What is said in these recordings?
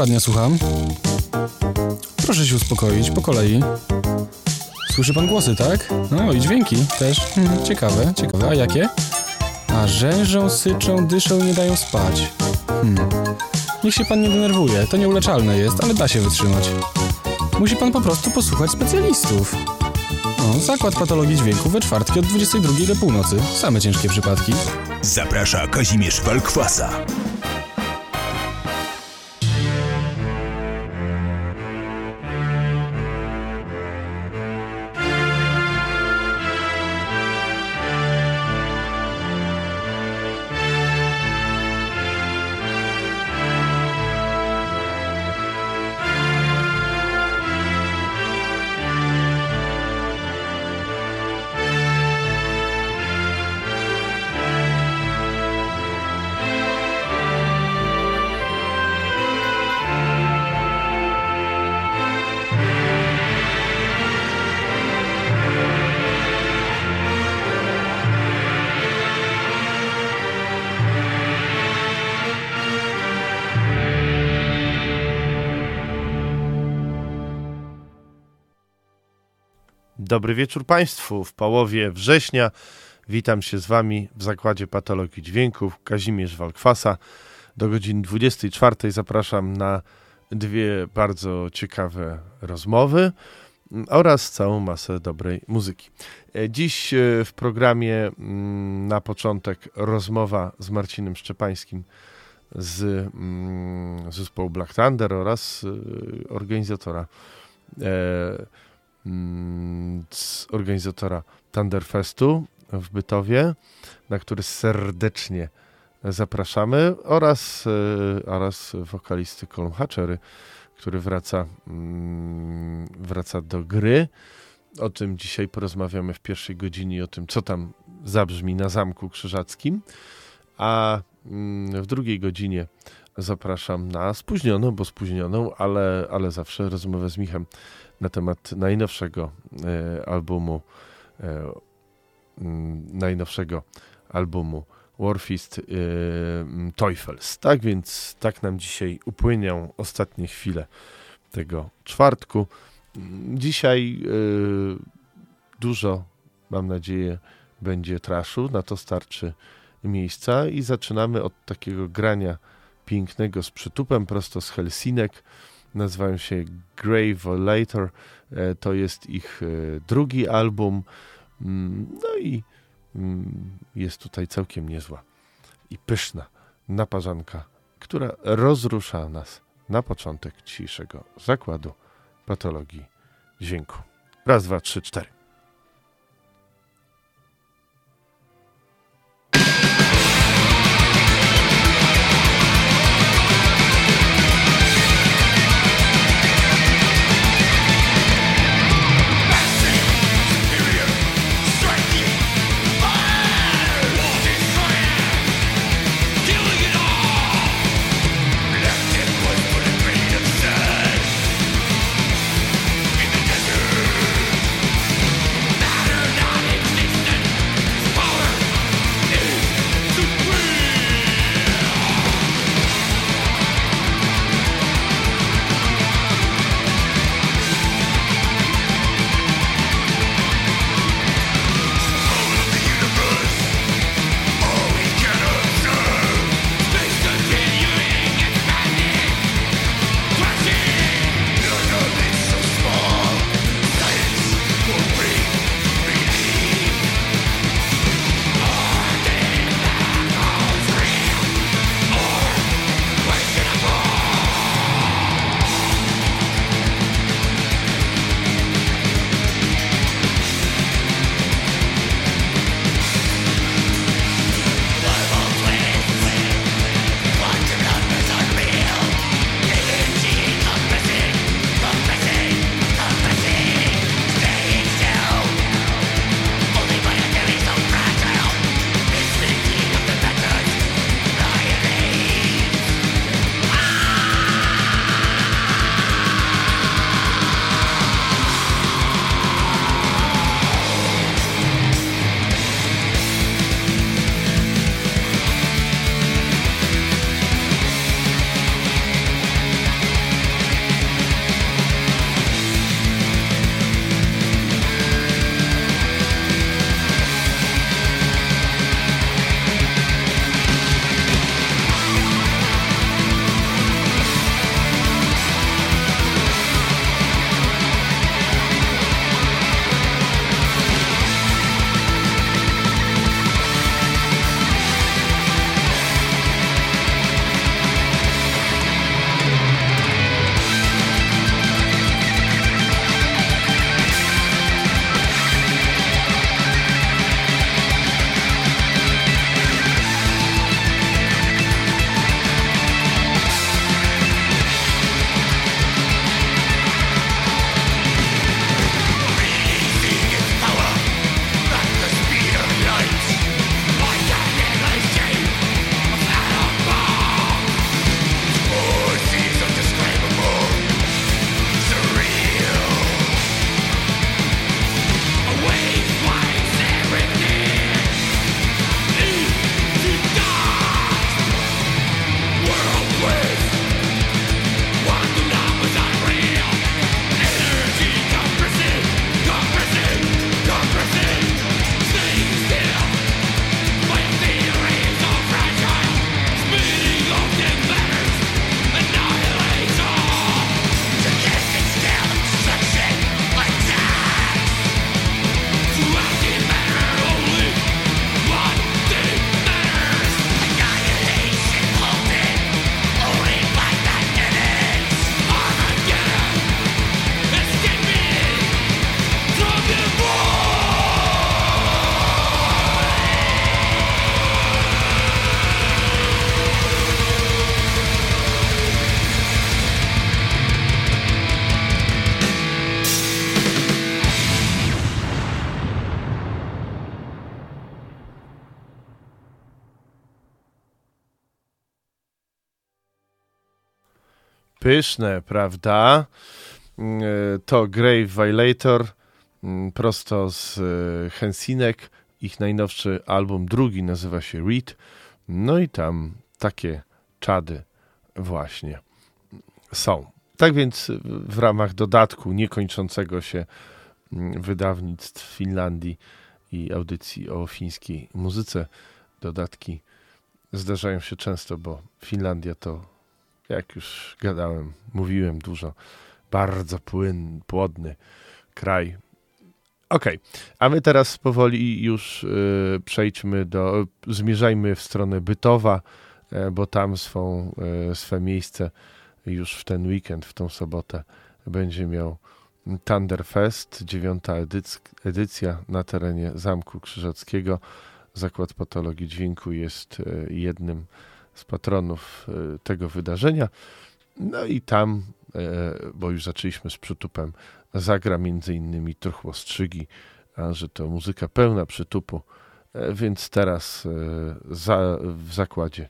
Poradnia, słucham. Proszę się uspokoić, po kolei. Słyszy pan głosy, tak? No i dźwięki też. Hmm, ciekawe, ciekawe. A jakie? A rzężą, syczą, dyszą i nie dają spać. Hmm. Niech się pan nie denerwuje, to nieuleczalne jest, ale da się wytrzymać. Musi pan po prostu posłuchać specjalistów. No, zakład patologii dźwięku we czwartki od 22 do północy. Same ciężkie przypadki. Zaprasza Kazimierz Walkwasa. Dobry wieczór Państwu. W połowie września witam się z Wami w Zakładzie Patologii Dźwięków Kazimierz Walkwasa. Do godziny 24 zapraszam na dwie bardzo ciekawe rozmowy oraz całą masę dobrej muzyki. E, dziś e, w programie mm, na początek rozmowa z Marcinem Szczepańskim z mm, zespołu Black Thunder oraz e, organizatora z organizatora Thunderfestu w Bytowie, na który serdecznie zapraszamy oraz, e, oraz wokalisty Colum Hatchery, który wraca, mm, wraca do gry. O tym dzisiaj porozmawiamy w pierwszej godzinie, o tym, co tam zabrzmi na Zamku Krzyżackim. A mm, w drugiej godzinie zapraszam na spóźnioną, bo spóźnioną, ale, ale zawsze rozmowę z Michem na temat najnowszego e, albumu, e, mm, najnowszego albumu Warfist e, Teufels. Tak więc tak nam dzisiaj upłynią ostatnie chwile tego czwartku. Dzisiaj dużo, mam nadzieję, będzie traszu, na to starczy miejsca i zaczynamy od takiego grania pięknego z przytupem prosto z Helsinek nazywają się Grave Later. E, to jest ich e, drugi album. Mm, no i mm, jest tutaj całkiem niezła i pyszna naparzanka, która rozrusza nas na początek dzisiejszego zakładu patologii dźwięku. Raz, dwa, trzy, cztery. Pyszne, prawda? Mm, e, To Grave Violator, mm, prosto z e, Hensinek. Ich najnowszy album, drugi, nazywa się Read. No i tam takie czady właśnie są. Tak więc w ramach dodatku niekończącego się mm, wydawnictw Finlandii i audycji o fińskiej muzyce, dodatki zdarzają się często, bo Finlandia to, jak już gadałem, mówiłem dużo, bardzo płyn, płodny kraj. Okej, a my teraz powoli już y, przejdźmy do, zmierzajmy w stronę Bytowa, e, bo tam swą, e, swe miejsce już w ten weekend, w tą sobotę będzie miał Thunderfest, dziewiąta edyc- edycja na terenie Zamku Krzyżackiego. Zakład Patologii Dźwięku jest e, jednym z patronów e, tego wydarzenia. No i tam, e, bo już zaczęliśmy z przytupem, zagra między innymi Truchłostrzygi, a że to muzyka pełna przytupu, e, więc teraz e, za, w zakładzie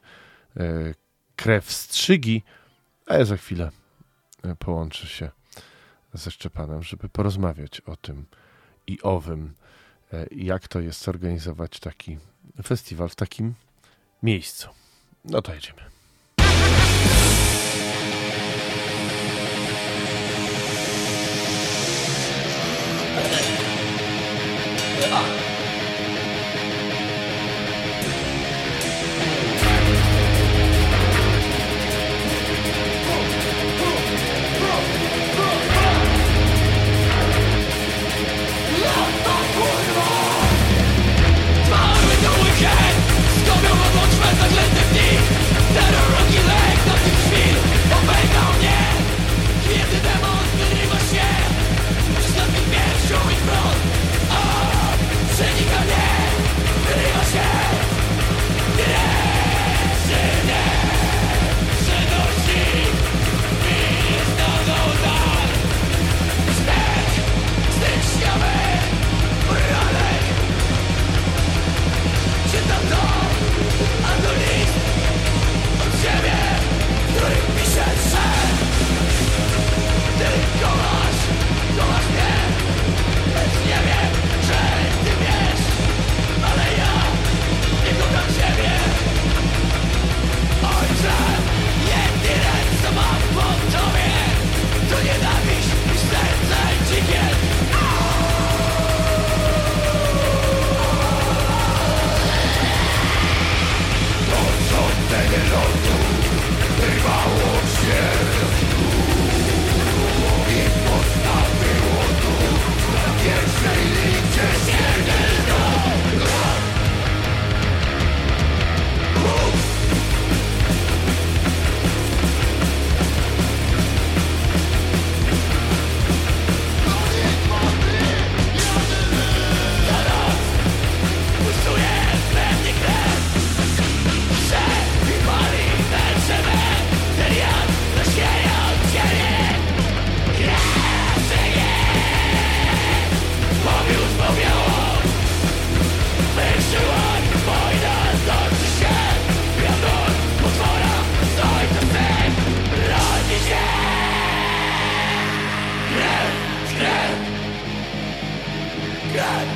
krew strzygi, a ja za chwilę połączę się ze Szczepanem, żeby porozmawiać o tym i owym, jak to jest zorganizować taki festiwal w takim miejscu. No to jedziemy. me Ty kochasz, kochasz mnie, lecz nie wiem. Rozrywam myśli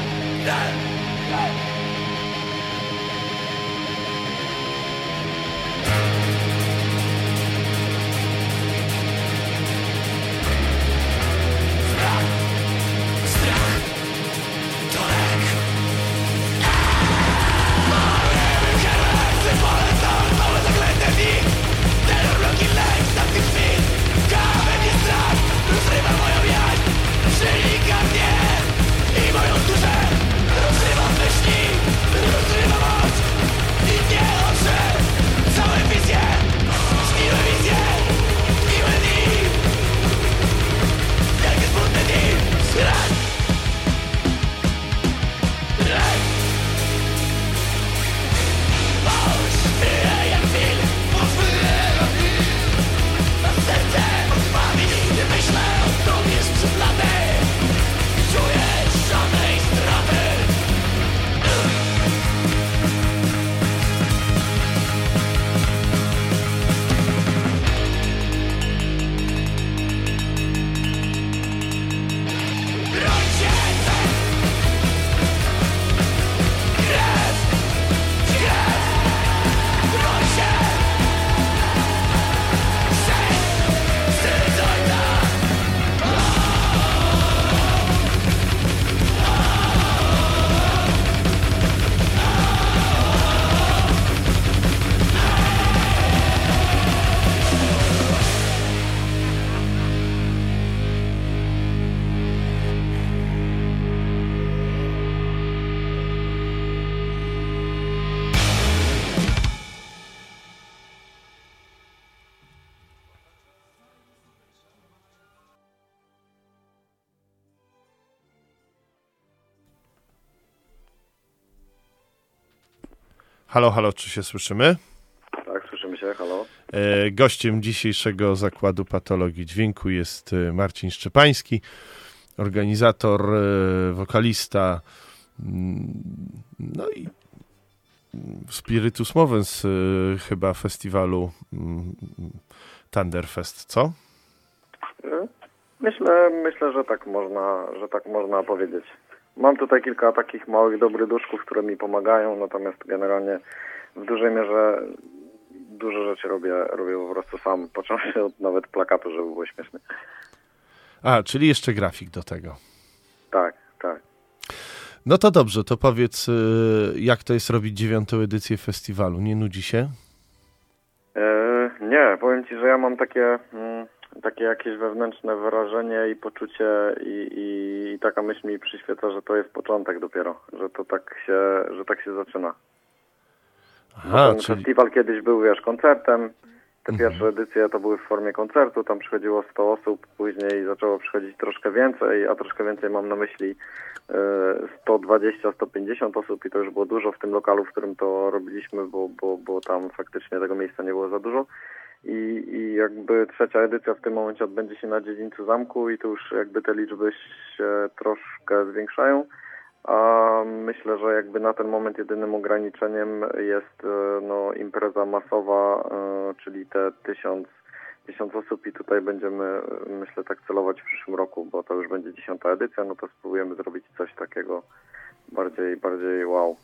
Halo, halo, czy się słyszymy? Tak, słyszymy się, halo. E, Gościem dzisiejszego zakładu patologii dźwięku jest e, Marcin Szczepański, organizator, e, wokalista, mm, no i spiritus movens chyba festiwalu mm, Thunderfest, co? Myślę, myślę, że tak można, że tak można powiedzieć. Mam tutaj kilka takich małych dobryduszków, które mi pomagają, natomiast generalnie w dużej mierze dużo rzeczy robię, robię po prostu sam, począwszy od nawet plakatu, żeby było śmieszne. A, czyli jeszcze grafik do tego. Tak, tak. No to dobrze, to powiedz, e, jak to jest robić dziewiątą edycję festiwalu? Nie nudzi się? E, nie, powiem Ci, że ja mam takie, mm, takie jakieś wewnętrzne wyrażenie i poczucie i, i, i taka myśl mi przyświeca, że to jest początek dopiero, że to tak się, że tak się zaczyna. Aha, ten czyli... festiwal kiedyś był, wiesz, koncertem. Te Mhm. pierwsze edycje to były w formie koncertu, tam przychodziło 100 osób, później zaczęło przychodzić troszkę więcej, a troszkę więcej mam na myśli e, 120-150 osób i to już było dużo w tym lokalu, w którym to robiliśmy, bo, bo, bo tam faktycznie tego miejsca nie było za dużo. I, I jakby trzecia edycja w tym momencie odbędzie się na dziedzińcu zamku i tu już jakby te liczby się troszkę zwiększają. A myślę, że jakby na ten moment jedynym ograniczeniem jest e, no, impreza masowa, e, czyli te tysiąc, tysiąc osób i tutaj będziemy, e, myślę, tak celować w przyszłym roku, bo to już będzie dziesiąta edycja, no to spróbujemy zrobić coś takiego bardziej, bardziej wow.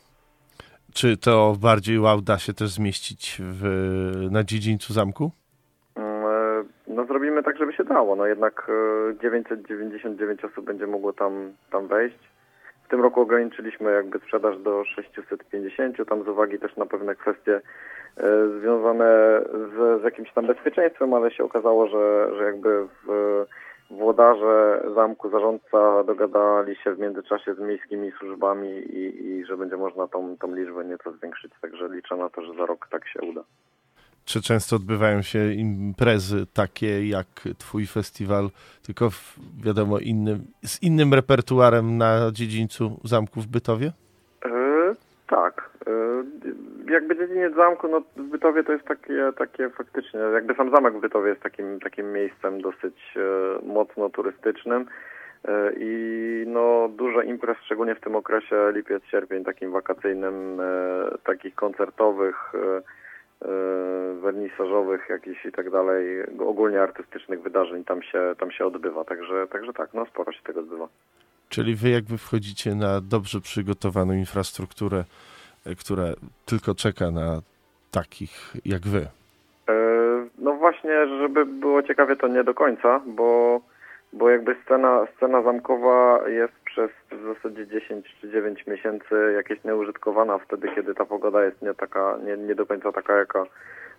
Czy to bardziej wow da się też zmieścić w, na dziedzińcu zamku? Mm, e, No zrobimy tak, żeby się dało. No jednak e, 999 osób będzie mogło tam, tam wejść. W tym roku ograniczyliśmy jakby sprzedaż do 650, tam z uwagi też na pewne kwestie e, związane z, z jakimś tam bezpieczeństwem, ale się okazało, że, że jakby w, włodarze zamku, zarządca dogadali się w międzyczasie z miejskimi służbami i, i że będzie można tą, tą liczbę nieco zwiększyć. Także liczę na to, że za rok tak się uda. Czy często odbywają się imprezy takie jak twój festiwal, tylko w, wiadomo innym, z innym repertuarem na dziedzińcu zamku w Bytowie? Jakby dziedziniec zamku, no w Bytowie to jest takie, takie faktycznie, jakby sam zamek w Bytowie jest takim, takim miejscem dosyć e, mocno turystycznym e, i no dużo imprez, szczególnie w tym okresie lipiec, sierpień, takim wakacyjnym, e, takich koncertowych, e, e, wernisażowych jakichś i tak dalej, ogólnie artystycznych wydarzeń tam się, tam się odbywa, także, także tak, no sporo się tego odbywa. Czyli wy jakby wchodzicie na dobrze przygotowaną infrastrukturę, e, która tylko czeka na takich jak wy. E, No właśnie, żeby było ciekawie, to nie do końca, bo, bo jakby scena, scena zamkowa jest przez w zasadzie 10 czy 9 miesięcy jakieś nieużytkowana wtedy, kiedy ta pogoda jest nie taka, nie, nie do końca taka, jaka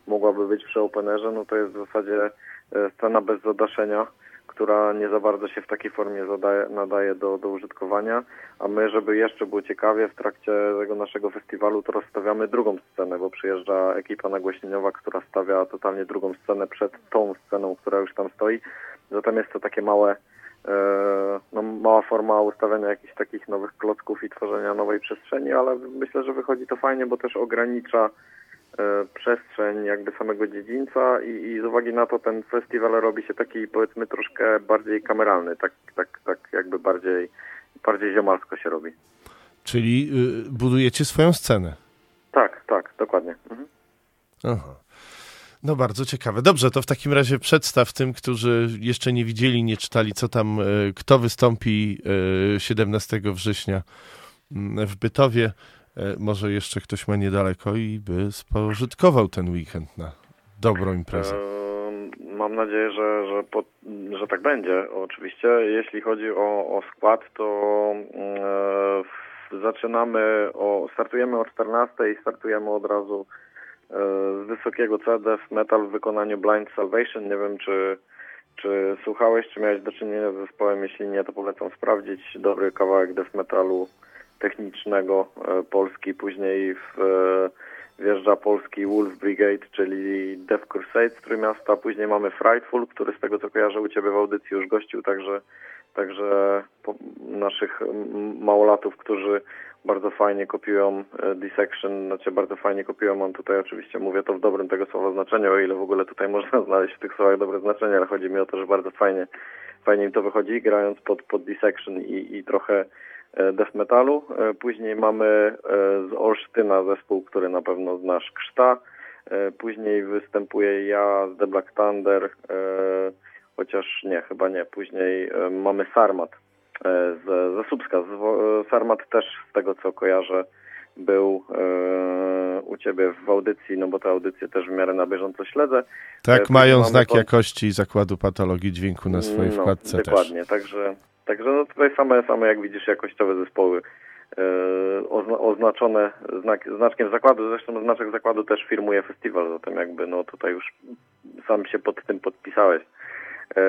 mogłaby być przy openerze, no to jest w zasadzie e, scena bez zadaszenia, która nie za bardzo się w takiej formie zadaje, nadaje do, do użytkowania, a my, żeby jeszcze było ciekawie, w trakcie tego naszego festiwalu to rozstawiamy drugą scenę, bo przyjeżdża ekipa nagłośnieniowa, która stawia totalnie drugą scenę przed tą sceną, która już tam stoi. Zatem jest to takie małe, e, no, mała forma ustawiania jakichś takich nowych klocków i tworzenia nowej przestrzeni, ale myślę, że wychodzi to fajnie, bo też ogranicza przestrzeń jakby samego dziedzińca i, i z uwagi na to ten festiwal robi się taki powiedzmy troszkę bardziej kameralny, tak, tak, tak jakby bardziej, bardziej ziomalsko się robi. Czyli y, budujecie swoją scenę. Tak, tak, dokładnie. Mhm. Aha. No bardzo ciekawe. Dobrze, to w takim razie przedstaw tym, którzy jeszcze nie widzieli, nie czytali, co tam, y, kto wystąpi y, 17 września mm, w Bytowie. Y, Może jeszcze ktoś ma niedaleko i by spożytkował ten weekend na dobrą imprezę. Mam nadzieję, że, że, po, że tak będzie. Oczywiście, jeśli chodzi o, o skład, to e, zaczynamy, o, startujemy o 14 i startujemy od razu e, z wysokiego C Death Metal w wykonaniu Blind Salvation. Nie wiem, czy, czy słuchałeś, czy miałeś do czynienia z zespołem. Jeśli nie, to polecam sprawdzić. Dobry kawałek Death Metalu technicznego e, Polski. Później w, e, wjeżdża polski Wolf Brigade, czyli Death Crusade z Trójmiasta. Później mamy Frightful, który z tego co kojarzę u Ciebie w audycji już gościł, także, także naszych małolatów, którzy bardzo fajnie kopiują e, Dissection, znaczy bardzo fajnie kopiują, mam tutaj oczywiście, mówię to w dobrym tego słowa znaczeniu, o ile w ogóle tutaj można znaleźć w tych słowach dobre znaczenie, ale chodzi mi o to, że bardzo fajnie, fajnie im to wychodzi, grając pod, pod Dissection i, i trochę death metalu. E, Później mamy e, z Olsztyna zespół, który na pewno znasz, Krzta. E, Później występuję ja z The Black Thunder, e, chociaż nie, chyba nie. Później e, mamy Sarmat e, z, ze e, Sarmat też z tego co kojarzę był e, u Ciebie w audycji, no bo te audycje też w miarę na bieżąco śledzę. Tak, później mają znak pod- jakości Zakładu Patologii Dźwięku na swojej no, wkładce też. Dokładnie, także, także no tutaj same, same jak widzisz jakościowe zespoły e, ozna, oznaczone znak, znaczkiem zakładu, zresztą znaczek zakładu też firmuje festiwal, zatem jakby no tutaj już sam się pod tym podpisałeś. E,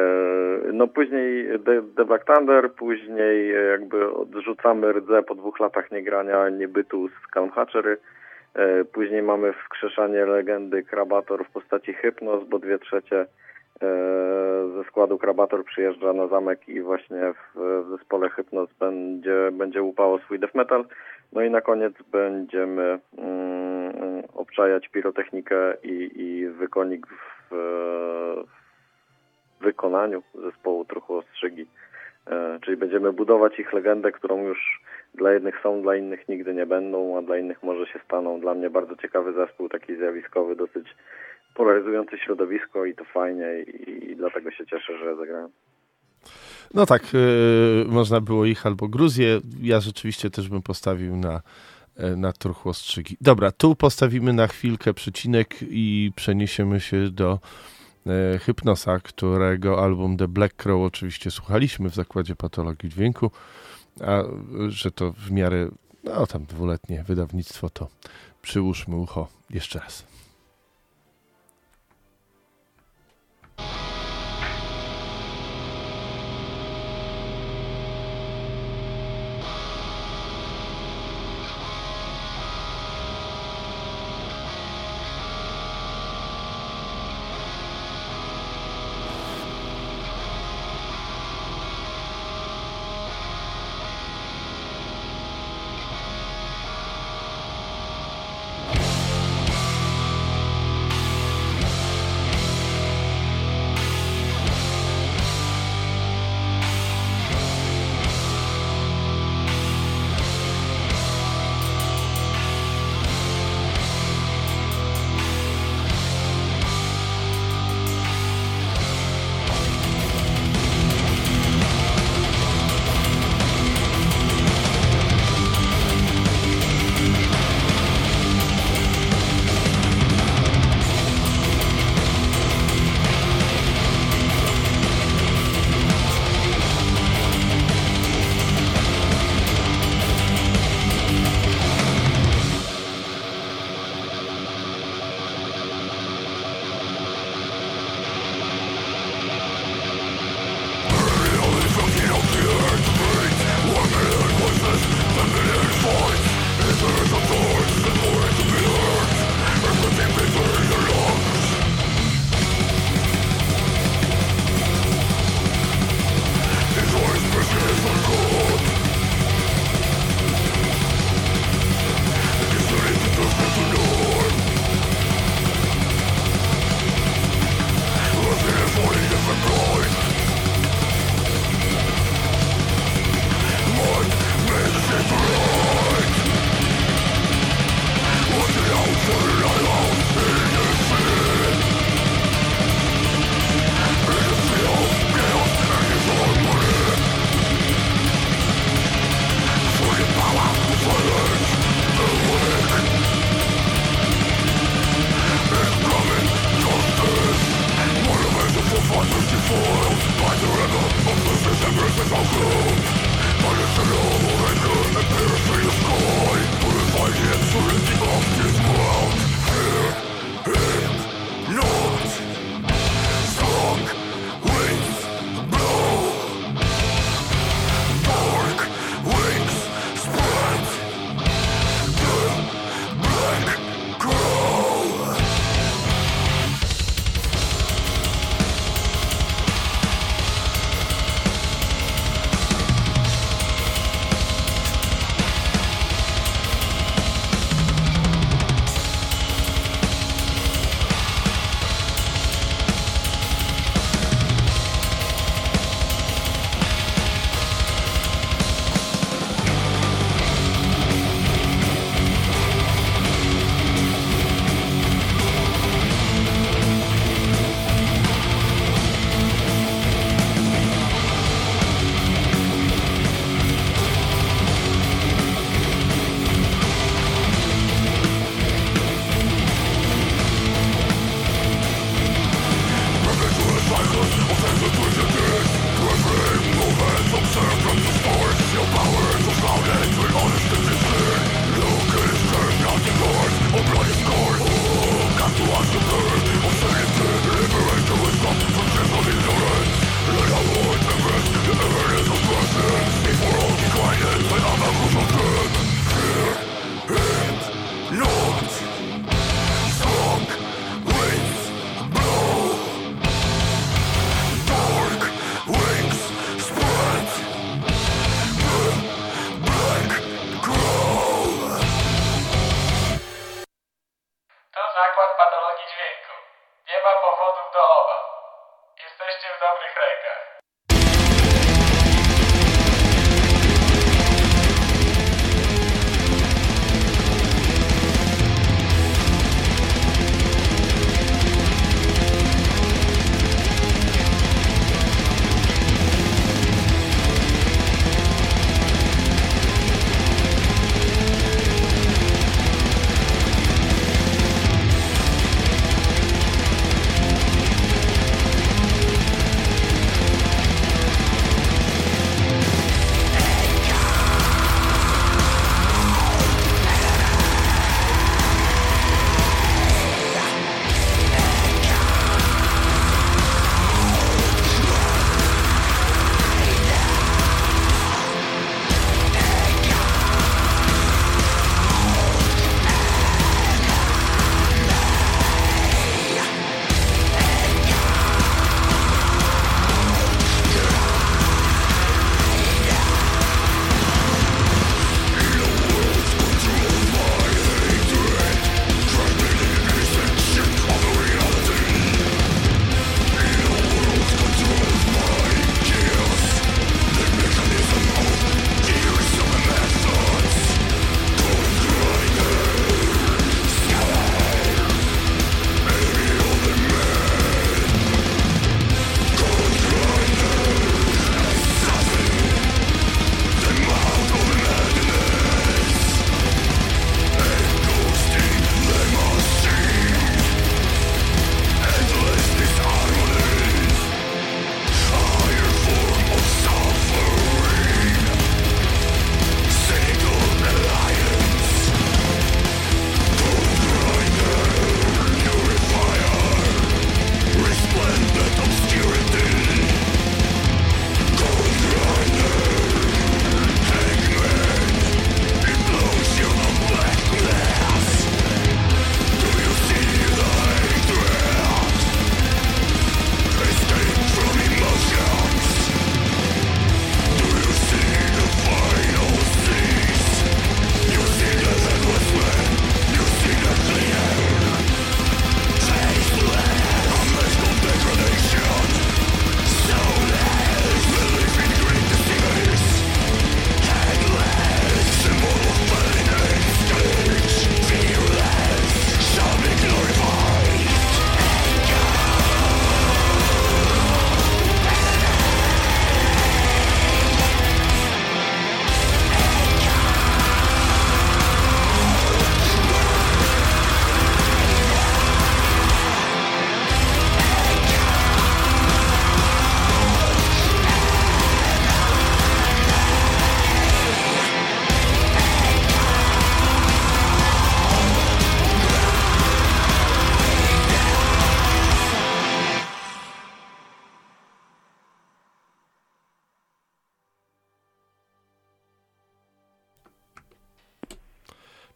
No później The, The Black Thunder, później jakby odrzucamy rdze po dwóch latach niegrania niebytu z Count Hatchery. E, Później mamy wskrzeszanie legendy Krabator w postaci Hypnos, bo dwie trzecie ze składu Krabator przyjeżdża na zamek i właśnie w, w zespole Hypnos będzie, będzie łupało swój death metal. No i na koniec będziemy mm, obczajać pirotechnikę i, i wykonik w, w wykonaniu zespołu Truchu Ostrzygi. E, Czyli będziemy budować ich legendę, którą już dla jednych są, dla innych nigdy nie będą, a dla innych może się staną. Dla mnie bardzo ciekawy zespół, taki zjawiskowy, dosyć polaryzujący środowisko i to fajnie i, i dlatego się cieszę, że zagrałem. No tak, y, można było ich albo Gruzję. Ja rzeczywiście też bym postawił na, e, na truchło ostrzygi. Dobra, tu postawimy na chwilkę przecinek i przeniesiemy się do e, Hypnosa, którego album The Black Crow oczywiście słuchaliśmy w Zakładzie Patologii Dźwięku, a że to w miarę, no tam dwuletnie wydawnictwo, to przyłóżmy ucho jeszcze raz.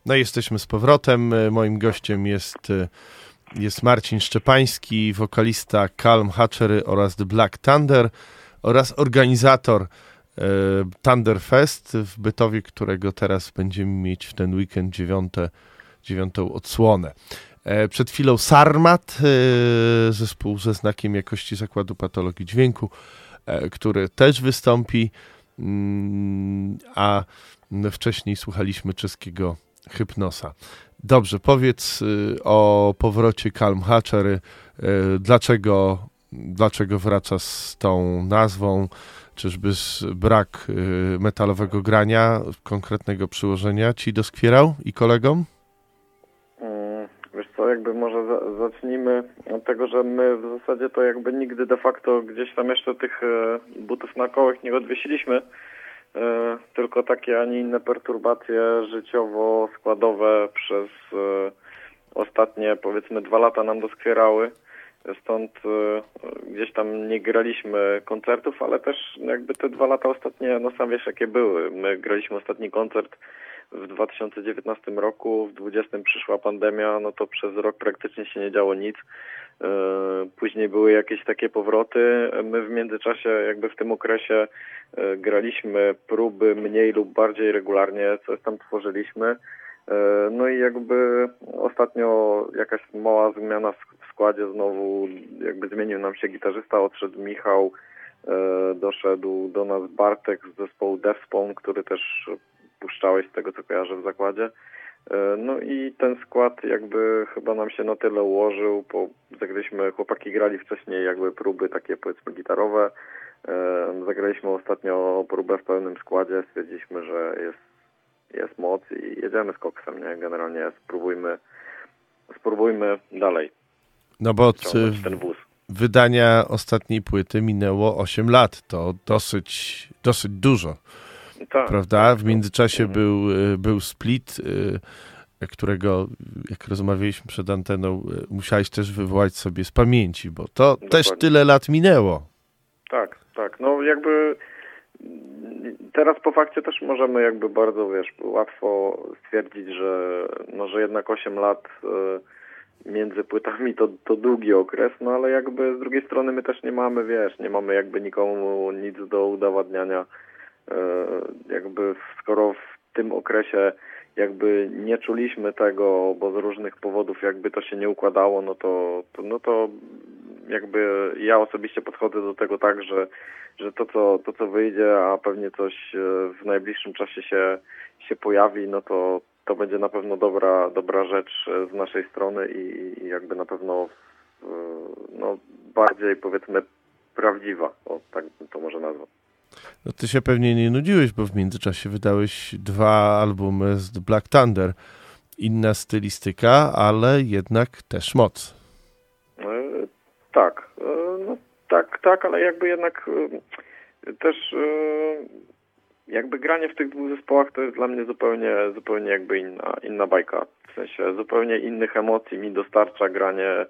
No i jesteśmy z powrotem. E, Moim gościem jest, e, jest Marcin Szczepański, wokalista Calm Hatchery oraz The Black Thunder oraz organizator e, Thunder Fest w Bytowie, którego teraz będziemy mieć w ten weekend dziewiąte, dziewiątą odsłonę. E, Przed chwilą Sarmat, e, zespół ze znakiem jakości Zakładu Patologii Dźwięku, e, który też wystąpi, mm, a wcześniej słuchaliśmy czeskiego Hypnosa. Dobrze, powiedz y, o powrocie Calm Hatchery, y, dlaczego, dlaczego wraca z tą nazwą, czyżby z brak y, metalowego grania, konkretnego przyłożenia ci doskwierał i kolegom? Mm, Wiesz co, jakby może za, zacznijmy od tego, że my w zasadzie to jakby nigdy de facto gdzieś tam jeszcze tych e, butów na kołach nie odwiesiliśmy, tylko takie, a nie inne perturbacje życiowo-składowe przez e, ostatnie powiedzmy dwa lata nam doskwierały. Stąd e, gdzieś tam nie graliśmy koncertów, ale też jakby te dwa lata ostatnie, no sam wiesz jakie były. My graliśmy ostatni koncert w 2019 roku, w 2020 przyszła pandemia, no to przez rok praktycznie się nie działo nic. E, Później były jakieś takie powroty. My w międzyczasie, jakby w tym okresie, e, graliśmy próby mniej lub bardziej regularnie, coś tam tworzyliśmy. E, No i jakby ostatnio jakaś mała zmiana w- składzie znowu, jakby zmienił nam się gitarzysta, odszedł Michał, doszedł do nas Bartek z zespołu Defspawn, który też puszczałeś z tego co kojarzę w zakładzie. E, No i ten skład jakby chyba nam się na tyle ułożył, bo zagraliśmy, chłopaki grali wcześniej jakby próby takie powiedzmy gitarowe. E, Zagraliśmy ostatnio próbę w pełnym składzie, stwierdziliśmy, że jest, jest moc i jedziemy z koksem, nie? Generalnie spróbujmy, spróbujmy dalej No bo od y, ten wóz. wydania ostatniej płyty minęło 8 lat. To dosyć, dosyć dużo, Tak, prawda? W międzyczasie Mhm. był, y, był split, y, którego, jak rozmawialiśmy przed anteną, y, musiałeś też wywołać sobie z pamięci, bo to Dokładnie. też tyle lat minęło. Tak, tak. No jakby teraz po fakcie też możemy jakby bardzo, wiesz, łatwo stwierdzić, że no, że jednak 8 lat między płytami to, to długi okres, no ale jakby z drugiej strony my też nie mamy, wiesz, nie mamy jakby nikomu nic do udowadniania. E, jakby skoro w tym okresie jakby nie czuliśmy tego, bo z różnych powodów jakby to się nie układało, no to, to no to jakby ja osobiście podchodzę do tego tak, że, że to, co, to co wyjdzie, a pewnie coś e, w najbliższym czasie się, się pojawi, no to, to będzie na pewno dobra, dobra rzecz e, z naszej strony i, i jakby na pewno no, bardziej powiedzmy prawdziwa, o tak to może nazwać. No ty się pewnie nie nudziłeś, bo w międzyczasie wydałeś dwa albumy z Black Thunder. Inna stylistyka, ale jednak też moc. E, Tak, e, no tak, tak, ale jakby jednak e, też jakby granie w tych dwóch zespołach to jest dla mnie zupełnie, zupełnie jakby inna, inna bajka. W sensie zupełnie innych emocji mi dostarcza granie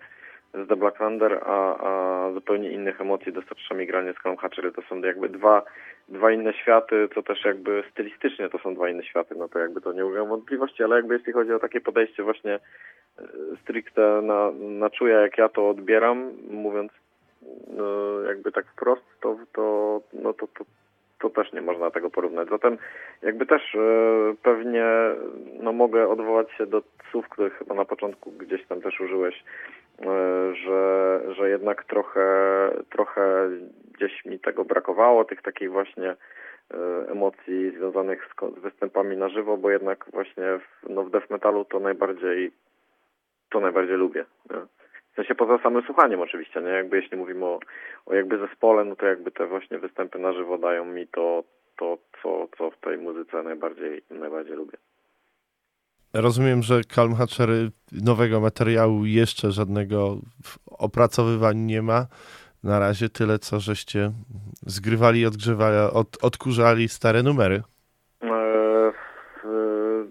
z The Black Thunder, a, a zupełnie innych emocji dostarcza mi granie z Chrome Hatchery. To są jakby dwa, dwa inne światy, co też jakby stylistycznie to są dwa inne światy, no to jakby to nie ulega wątpliwości, ale jakby jeśli chodzi o takie podejście właśnie e, stricte na, na czuja, jak ja to odbieram, mówiąc no, jakby tak wprost, to, to, no to, to, to też nie można tego porównać. Zatem jakby też e, pewnie no, mogę odwołać się do słów, których chyba na początku gdzieś tam też użyłeś, że, że jednak trochę, trochę gdzieś mi tego brakowało, tych takich właśnie e, emocji związanych z występami na żywo, bo jednak właśnie w, no, w death metalu to najbardziej to najbardziej lubię. Nie? W sensie poza samym słuchaniem oczywiście, nie? Jakby jeśli mówimy o, o jakby zespole, no to jakby te właśnie występy na żywo dają mi to, to co, co w tej muzyce najbardziej, najbardziej lubię. Rozumiem, że Calm Hatchery nowego materiału jeszcze żadnego opracowywań nie ma. Na razie tyle, co żeście zgrywali, odgrzewali, od, odkurzali stare numery. E, w-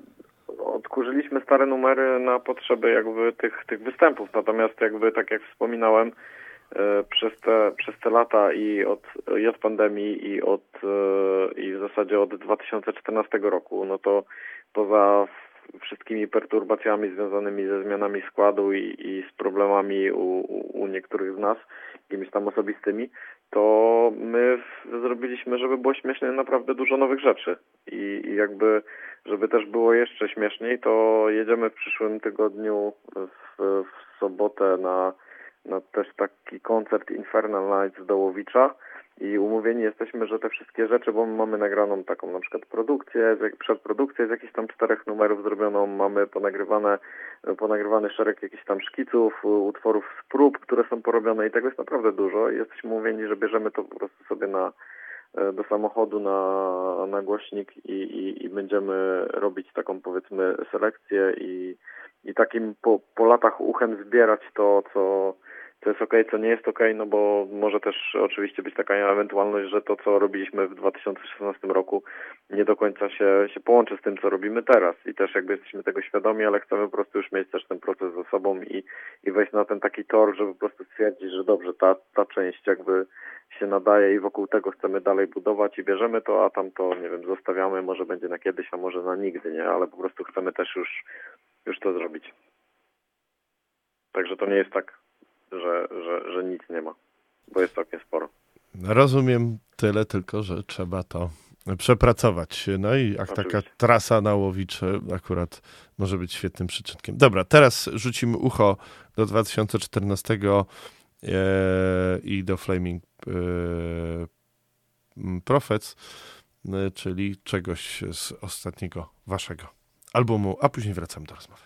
Odkurzyliśmy stare numery na potrzeby jakby tych, tych występów, natomiast jakby tak jak wspominałem, e, przez te, przez te lata i od, i od pandemii i od e, i w zasadzie od 2014 roku, no to poza wszystkimi perturbacjami związanymi ze zmianami składu i, i z problemami u, u, niektórych z nas, jakimiś tam osobistymi, to my zrobiliśmy, żeby było śmiesznie, naprawdę dużo nowych rzeczy. I, I jakby, żeby też było jeszcze śmieszniej, to jedziemy w przyszłym tygodniu w, w sobotę na, na też taki koncert Infernal Nights do Łowicza i umówieni jesteśmy, że te wszystkie rzeczy, bo my mamy nagraną taką na przykład produkcję, przedprodukcję z jakichś tam czterech numerów zrobioną, mamy ponagrywane, ponagrywany szereg jakichś tam szkiców, utworów z prób, które są porobione i tego jest naprawdę dużo. I jesteśmy umówieni, że bierzemy to po prostu sobie na e, do samochodu na, na głośnik i, i, i będziemy robić taką powiedzmy selekcję i, i takim po, po latach uchem zbierać to, co, co jest okej, co nie jest okej, no bo może też oczywiście być taka ewentualność, że to, co robiliśmy w 2016 roku nie do końca się, się połączy z tym, co robimy teraz. I też jakby jesteśmy tego świadomi, ale chcemy po prostu już mieć też ten proces ze sobą i, i wejść na ten taki tor, żeby po prostu stwierdzić, że dobrze, ta, ta część jakby się nadaje i wokół tego chcemy dalej budować i bierzemy to, a tam to, nie wiem, zostawiamy, może będzie na kiedyś, a może na nigdy, nie, ale po prostu chcemy też już, już to zrobić. Także to nie jest tak, że, że, że nic nie ma, bo jest całkiem sporo. Rozumiem tyle tylko, że trzeba to przepracować. No i jak taka trasa na Łowicze akurat może być świetnym przyczynkiem. Dobra, teraz rzucimy ucho do 2014 e, i do Flaming e, Prophets, e, czyli czegoś z ostatniego waszego albumu, a później wracam do rozmowy.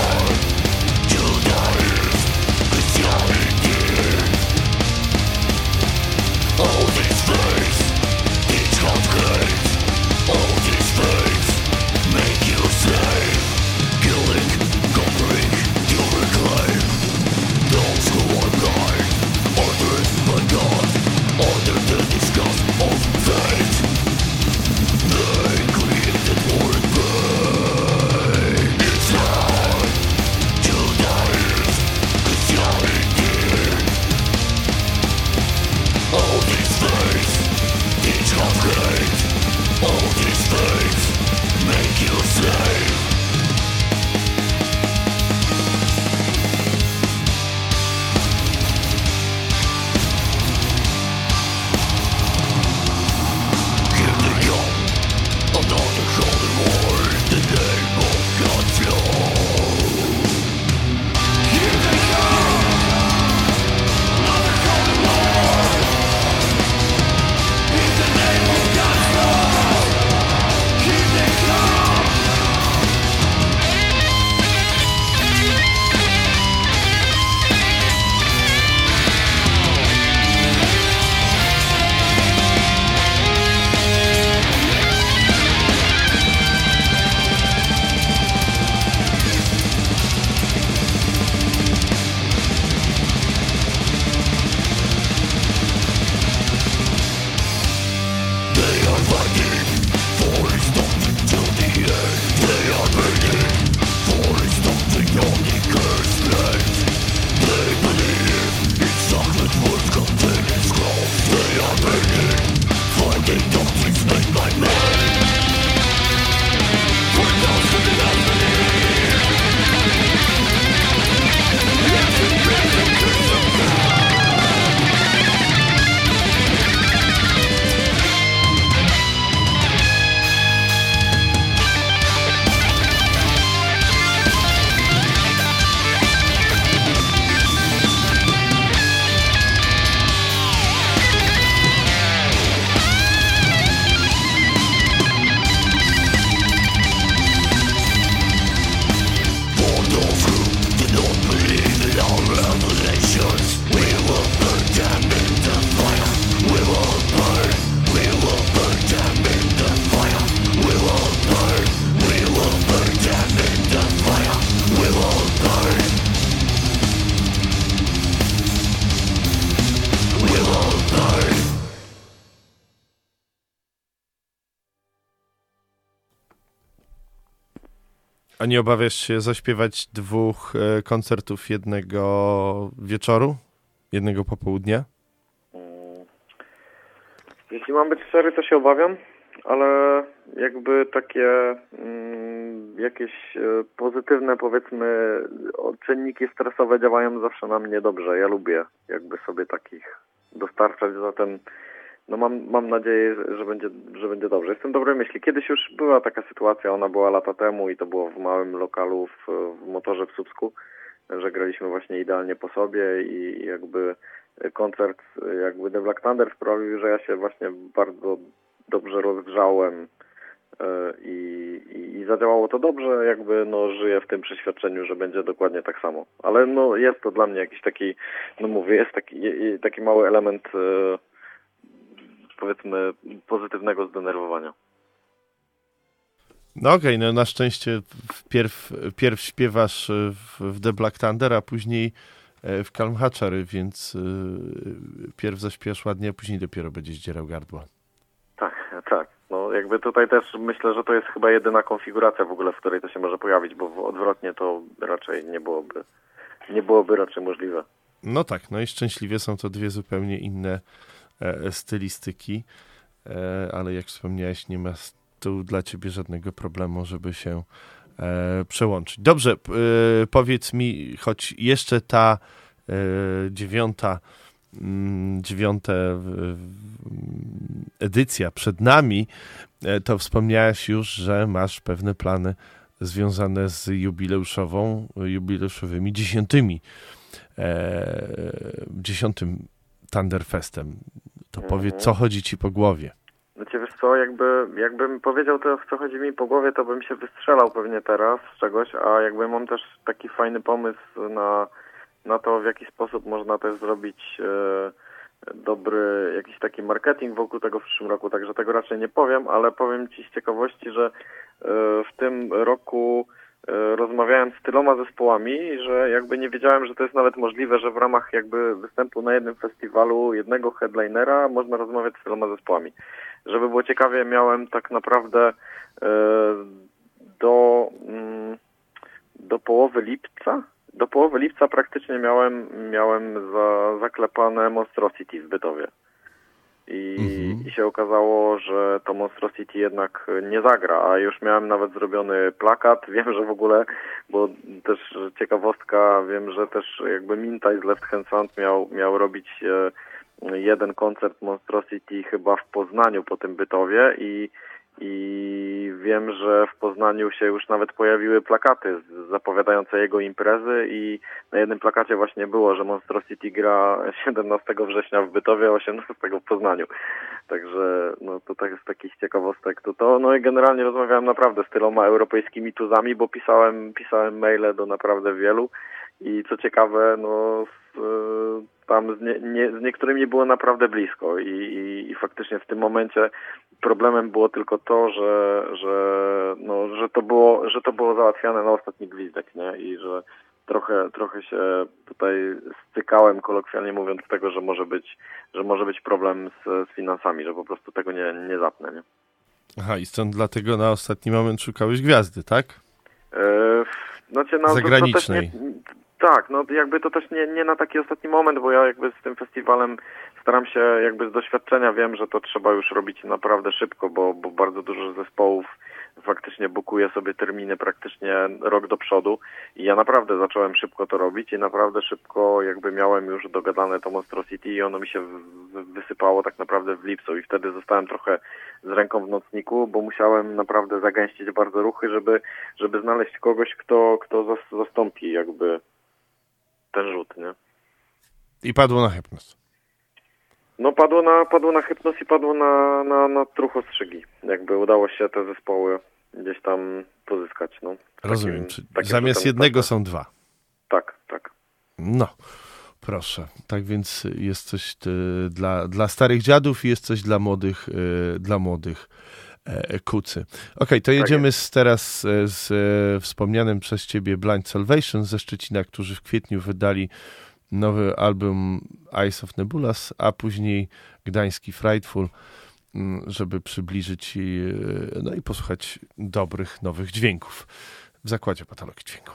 A nie obawiasz się zaśpiewać dwóch e, koncertów jednego wieczoru? Jednego popołudnia? Mm. Jeśli mam być szczery, to się obawiam, ale jakby takie mm, jakieś e, pozytywne, powiedzmy, czynniki stresowe działają zawsze na mnie dobrze. Ja lubię jakby sobie takich dostarczać, zatem no mam, mam nadzieję, że będzie, że będzie dobrze. Jestem dobrej myśli. Kiedyś już była taka sytuacja, ona była lata temu i to było w małym lokalu w, w motorze w Słupsku, że graliśmy właśnie idealnie po sobie i jakby koncert jakby The Black Thunder sprawił, że ja się właśnie bardzo dobrze rozgrzałem e, i, i, i zadziałało to dobrze, jakby no żyję w tym przeświadczeniu, że będzie dokładnie tak samo. Ale no jest to dla mnie jakiś taki, no mówię, jest taki, taki mały element e, powiedzmy pozytywnego zdenerwowania. No okej, okay, no na szczęście wpierw, wpierw śpiewasz w, The Black Thunder, a później e, w Calm Hatchery, więc yy, pierw zaśpiewasz ładnie, a później dopiero będziesz dzierał gardła. Tak, tak. No jakby tutaj też myślę, że to jest chyba jedyna konfiguracja w ogóle, w której to się może pojawić, bo odwrotnie to raczej nie byłoby, nie byłoby raczej możliwe. No tak, no i szczęśliwie są to dwie zupełnie inne E, stylistyki, e, ale jak wspomniałeś, nie ma tu dla ciebie żadnego problemu, żeby się e, przełączyć. Dobrze, powiedz mi, choć jeszcze ta dziewiąta, mm, dziewiąta edycja przed nami, to wspomniałeś już, że masz pewne plany związane z jubileuszową, jubileuszowymi dziesiątymi, dziesiątym Thunderfestem to powiedz, co chodzi ci po głowie. Znaczy wiesz co, jakby, jakbym powiedział teraz, co chodzi mi po głowie, to bym się wystrzelał pewnie teraz z czegoś, a jakby mam też taki fajny pomysł na, na to, w jaki sposób można też zrobić e, dobry jakiś taki marketing wokół tego w przyszłym roku, także tego raczej nie powiem, ale powiem ci z ciekawości, że e, w tym roku rozmawiałem z tyloma zespołami, że jakby nie wiedziałem, że to jest nawet możliwe, że w ramach jakby występu na jednym festiwalu jednego headlinera można rozmawiać z tyloma zespołami. Żeby było ciekawie, miałem tak naprawdę e, do, mm, do połowy lipca, do połowy lipca praktycznie miałem, miałem za, zaklepane Monstrosity w Bytowie. I, mhm. I się okazało, że to Monstrosity jednak nie zagra, a już miałem nawet zrobiony plakat. Wiem, że w ogóle, bo też ciekawostka, wiem, że też jakby Mintaj z Left Hand Sound miał, miał robić e, jeden koncert Monstrosity chyba w Poznaniu po tym Bytowie i i wiem, że w Poznaniu się już nawet pojawiły plakaty zapowiadające jego imprezy i na jednym plakacie właśnie było, że Monstrosity gra 17 września w Bytowie, a 18 w Poznaniu. Także no to tak jest takich ciekawostek. To, to no i generalnie rozmawiałem naprawdę z tyloma europejskimi tuzami, bo pisałem, pisałem maile do naprawdę wielu i co ciekawe, no z, tam z, nie, nie, z niektórymi nie było naprawdę blisko i, i, i, faktycznie w tym momencie problemem było tylko to, że, że, no, że, to było, że to było załatwiane na ostatni gwizdek, nie? I że trochę, trochę się tutaj stykałem, kolokwialnie mówiąc, tego, że może być, że może być problem z, z finansami, że po prostu tego nie, nie zapnę, nie? Aha, i stąd dlatego na ostatni moment szukałeś gwiazdy, tak? Yy, znaczy, no, Zagranicznej. To, to tak, no jakby to też nie, nie na taki ostatni moment, bo ja jakby z tym festiwalem staram się jakby z doświadczenia wiem, że to trzeba już robić naprawdę szybko, bo, bo bardzo dużo zespołów faktycznie bukuje sobie terminy praktycznie rok do przodu i ja naprawdę zacząłem szybko to robić i naprawdę szybko jakby miałem już dogadane to Monstrosity i ono mi się wysypało tak naprawdę w lipcu i wtedy zostałem trochę z ręką w nocniku, bo musiałem naprawdę zagęścić bardzo ruchy, żeby, żeby znaleźć kogoś, kto, kto zastąpi jakby ten rzut, nie? I padło na hypnos. No padło na, padło na hypnos i padło na, na, na truchostrzygi. Jakby udało się te zespoły gdzieś tam pozyskać. No, Rozumiem. Takim, zamiast jednego są dwa. Tak, tak. No, proszę. Tak więc jest coś y, dla, dla starych dziadów i jest coś dla młodych, y, dla młodych e, kucy. Okej, okay, to tak jedziemy z, teraz z, z e, wspomnianym przez ciebie Blind Salvation ze Szczecina, którzy w kwietniu wydali nowy album Eyes of Nebulas, a później gdański Frightful, mm, żeby przybliżyć i, e, no i posłuchać dobrych, nowych dźwięków w Zakładzie Patologii Dźwięku.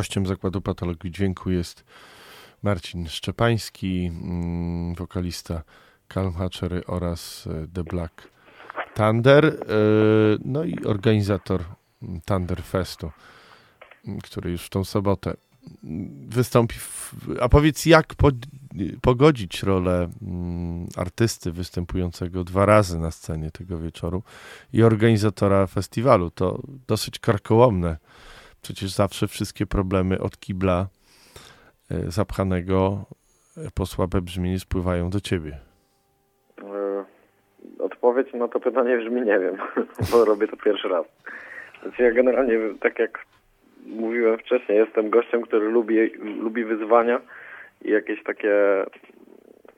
Gościem Zakładu Patologii Dźwięku jest Marcin Szczepański, mm, wokalista Calm Hatchery oraz e, The Black Thunder, e, no i organizator mm, Thunder Festu, m, który już w tą sobotę mm, wystąpi. W, a powiedz, jak po, pogodzić rolę mm, artysty występującego dwa razy na scenie tego wieczoru i organizatora festiwalu? To dosyć karkołomne. Przecież zawsze wszystkie problemy od kibla e, zapchanego po słabe brzmienie spływają do ciebie. E, Odpowiedź na to pytanie brzmi nie wiem, bo robię to pierwszy raz. Znaczy ja generalnie, tak jak mówiłem wcześniej, jestem gościem, który lubi, lubi wyzwania i jakieś takie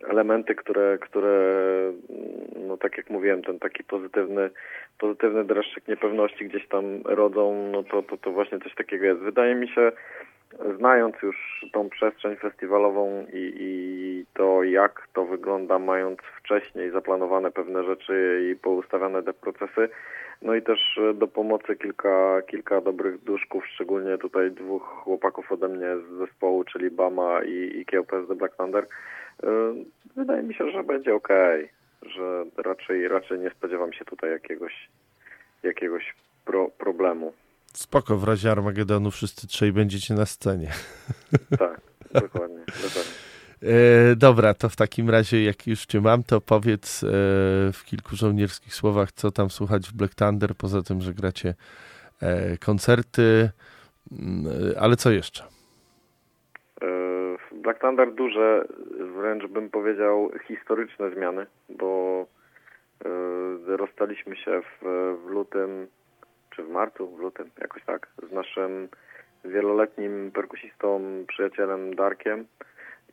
elementy, które, które, no tak jak mówiłem, ten taki pozytywny, pozytywny dreszczyk niepewności gdzieś tam rodzą, no to, to, to właśnie coś takiego jest. Wydaje mi się, znając już tą przestrzeń festiwalową i, i to, jak to wygląda, mając wcześniej zaplanowane pewne rzeczy i poustawiane te procesy, no i też do pomocy kilka, kilka dobrych duszków, szczególnie tutaj dwóch chłopaków ode mnie z zespołu, czyli Bama i, i Kiełpes The Black Thunder. Yy, Wydaje mi się, że będzie ok, że raczej, raczej nie spodziewam się tutaj jakiegoś, jakiegoś pro, problemu. Spoko, w razie Armagedonu wszyscy trzej będziecie na scenie. Tak, dokładnie, dokładnie. E, dobra, to w takim razie, jak już cię mam, to powiedz e, w kilku żołnierskich słowach, co tam słuchać w Black Thunder, poza tym, że gracie e, koncerty, mm, e, ale co jeszcze? Black Thunder duże, wręcz bym powiedział, historyczne zmiany, bo e, rozstaliśmy się w, w lutym, czy w marcu, w lutym, jakoś tak, z naszym wieloletnim perkusistą, przyjacielem Darkiem.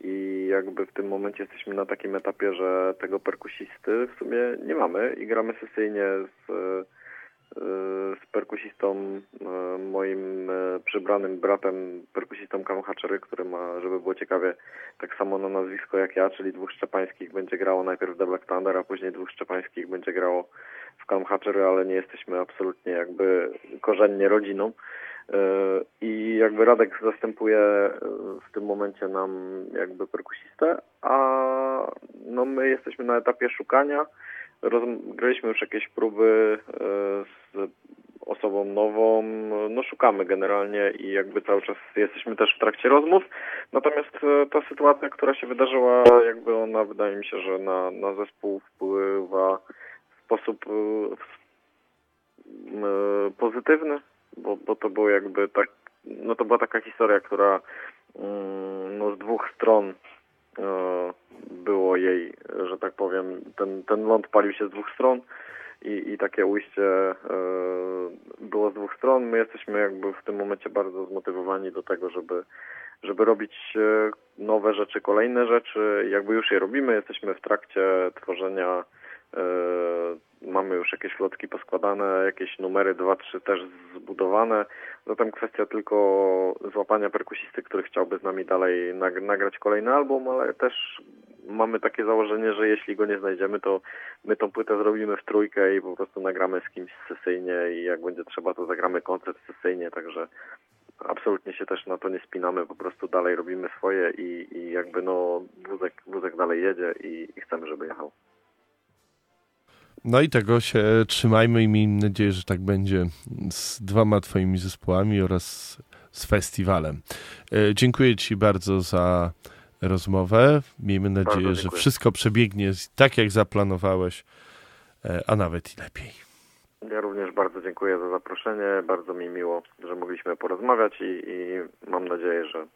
I jakby w tym momencie jesteśmy na takim etapie, że tego perkusisty w sumie nie mamy i gramy sesyjnie z, z perkusistą, e, moim e, przybranym bratem, perkusistą Kamhachery, który ma, żeby było ciekawie, tak samo na nazwisko jak ja, czyli dwóch Szczepańskich będzie grało najpierw The Black Thunder, a później dwóch Szczepańskich będzie grało w Kamhachery, ale nie jesteśmy absolutnie jakby korzennie rodziną. I jakby Radek zastępuje w tym momencie nam jakby perkusistę, a no my jesteśmy na etapie szukania. Graliśmy już jakieś próby e, z osobą nową, no szukamy generalnie i jakby cały czas jesteśmy też w trakcie rozmów. Natomiast e, ta sytuacja, która się wydarzyła, jakby ona wydaje mi się, że na, na zespół wpływa w sposób e, pozytywny, bo, bo to było jakby tak, no to była taka historia, która mm, no z dwóch stron było jej, że tak powiem, ten, ten ląd palił się z dwóch stron i, i takie ujście e, było z dwóch stron. My jesteśmy jakby w tym momencie bardzo zmotywowani do tego, żeby, żeby robić e, nowe rzeczy, kolejne rzeczy. Jakby już je robimy, jesteśmy w trakcie tworzenia e, Mamy już jakieś lotki poskładane, jakieś numery 2-3 też zbudowane. Zatem kwestia tylko złapania perkusisty, który chciałby z nami dalej nag- nagrać kolejny album, ale też mamy takie założenie, że jeśli go nie znajdziemy, to my tą płytę zrobimy w trójkę i po prostu nagramy z kimś sesyjnie i jak będzie trzeba, to zagramy koncert sesyjnie, także absolutnie się też na to nie spinamy, po prostu dalej robimy swoje i, i jakby no wózek, wózek dalej jedzie i, i chcemy, żeby jechał. No i tego się trzymajmy i miejmy nadzieję, że tak będzie z dwoma twoimi zespołami oraz z festiwalem. E, Dziękuję ci bardzo za rozmowę. Miejmy nadzieję, że wszystko przebiegnie tak, jak zaplanowałeś, e, a nawet i lepiej. Ja również bardzo dziękuję za zaproszenie. Bardzo mi miło, że mogliśmy porozmawiać i, i mam nadzieję, że,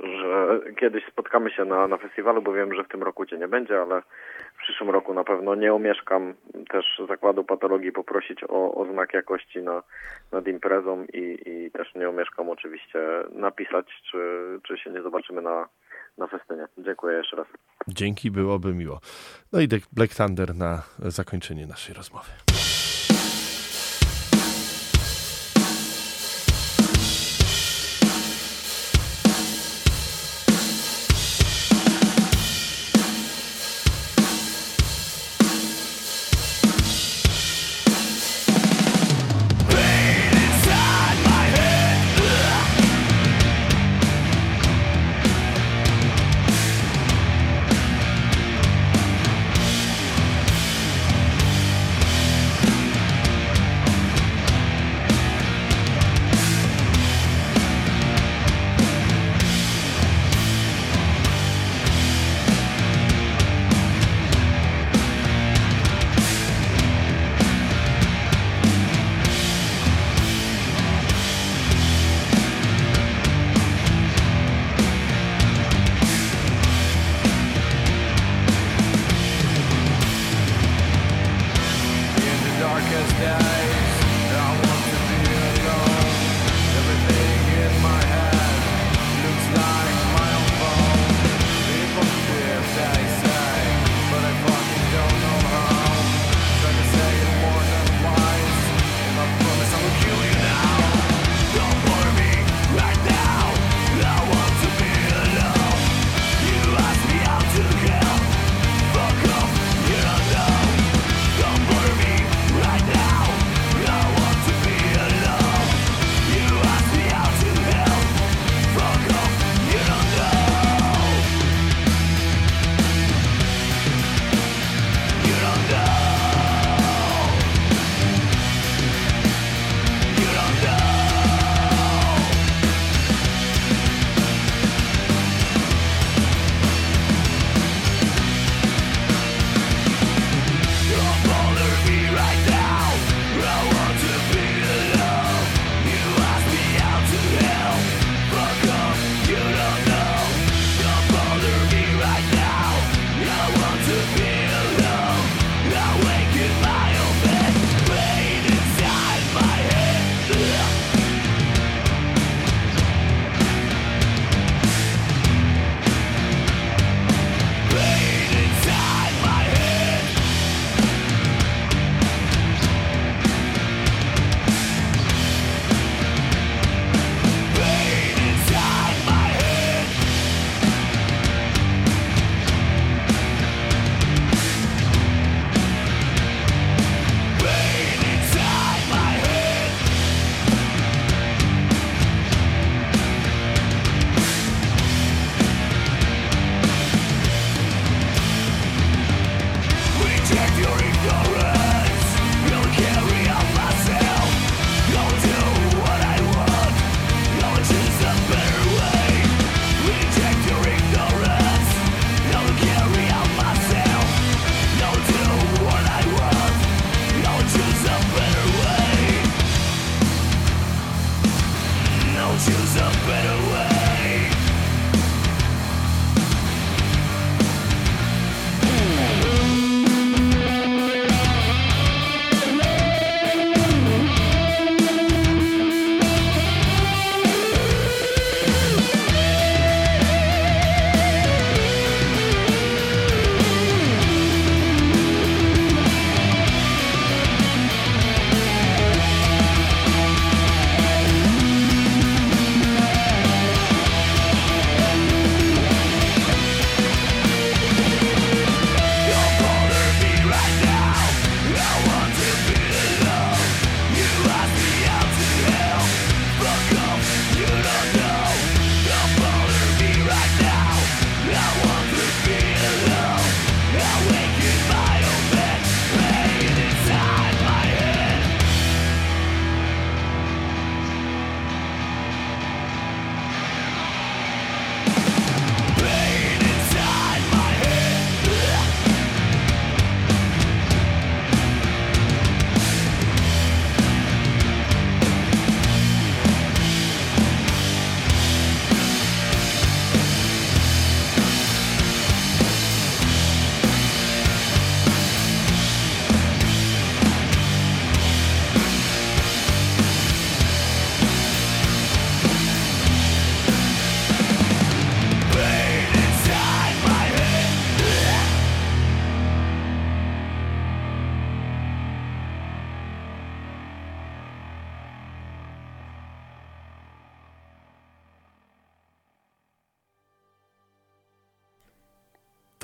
że kiedyś spotkamy się na, na festiwalu, bo wiem, że w tym roku Cię nie będzie, ale w przyszłym roku na pewno nie omieszkam też Zakładu Patologii poprosić o, o znak jakości na, nad imprezą i, i też nie omieszkam oczywiście napisać, czy, czy się nie zobaczymy na, na festynie. Dziękuję jeszcze raz. Dzięki, byłoby miło. No i Black Thunder na zakończenie naszej rozmowy.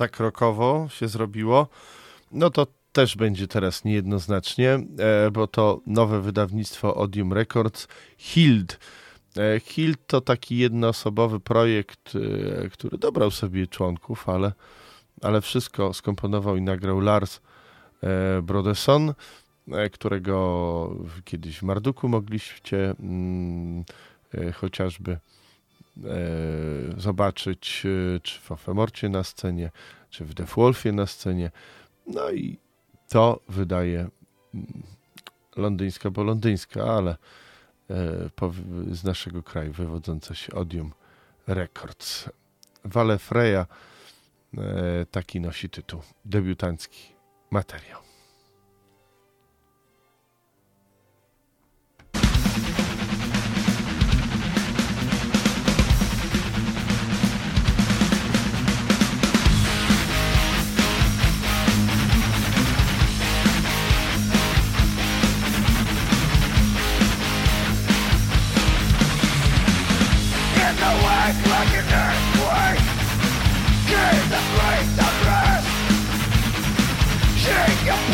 tak rokowo się zrobiło, no to też będzie teraz niejednoznacznie, e, bo to nowe wydawnictwo Odium Records, Hild. E, Hild to taki jednoosobowy projekt, e, który dobrał sobie członków, ale, ale wszystko skomponował i nagrał Lars Brodeson, którego kiedyś w Marduku mogliście mm, chociażby E, zobaczyć, e, czy w Offemorcie na scenie, czy w Defwolfie na scenie. No i to wydaje mm, londyńska, bo londyńska, ale e, z naszego kraju wywodząca się Odium Records. Vale Freya taki nosi tytuł, debiutancki materiał. Yep.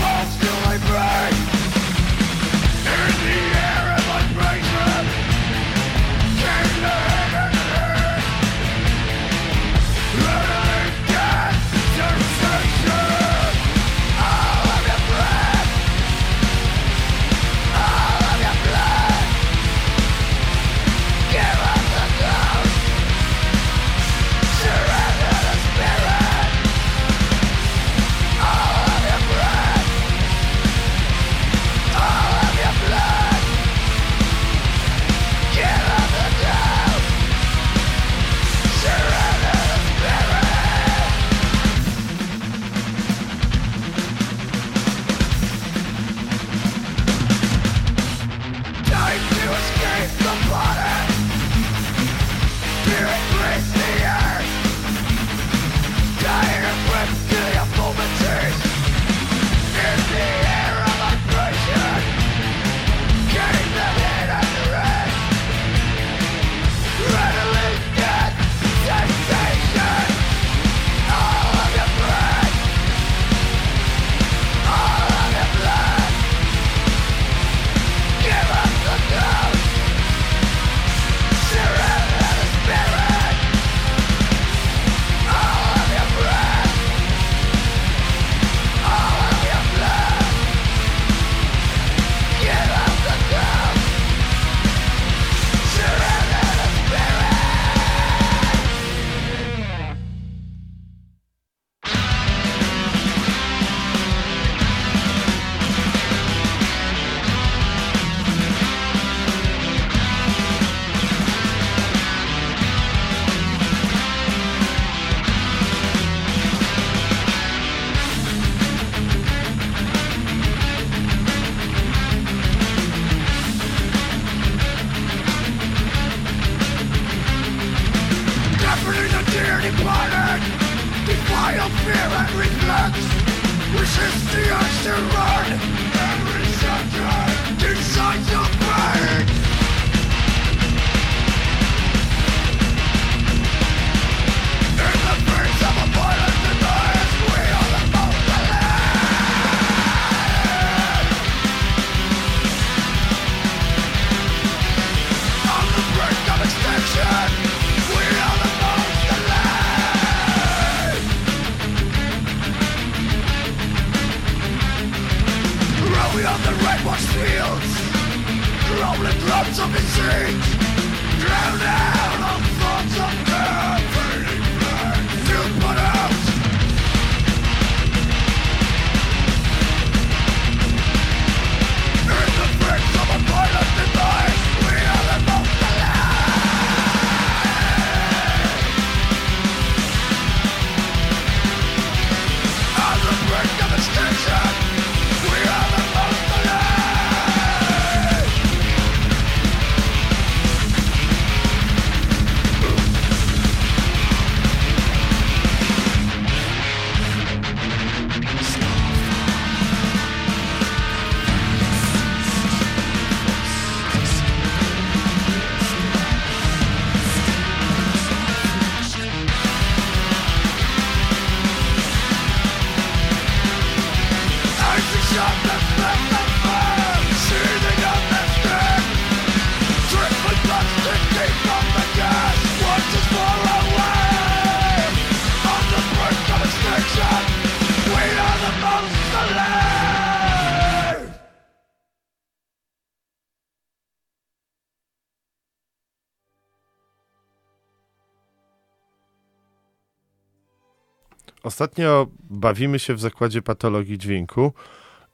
Ostatnio bawimy się w zakładzie patologii dźwięku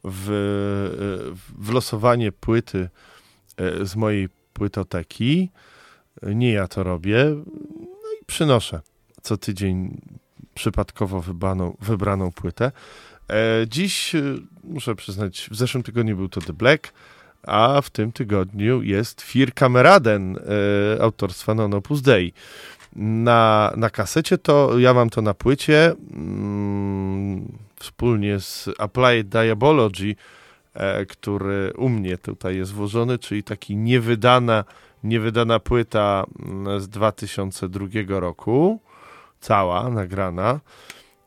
w, w losowanie płyty e, z mojej płytoteki. Nie ja to robię. No i przynoszę co tydzień przypadkowo wybraną, wybraną płytę. E, Dziś, e, muszę przyznać, w zeszłym tygodniu był to The Black, a w tym tygodniu jest Fir Kameraden e, autorstwa Non Opus Dei. Na, na kasecie to, ja mam to na płycie, mm, wspólnie z Applied Diabology, e, który u mnie tutaj jest włożony, czyli taki niewydana, niewydana płyta mm, z 2002 roku, cała, nagrana.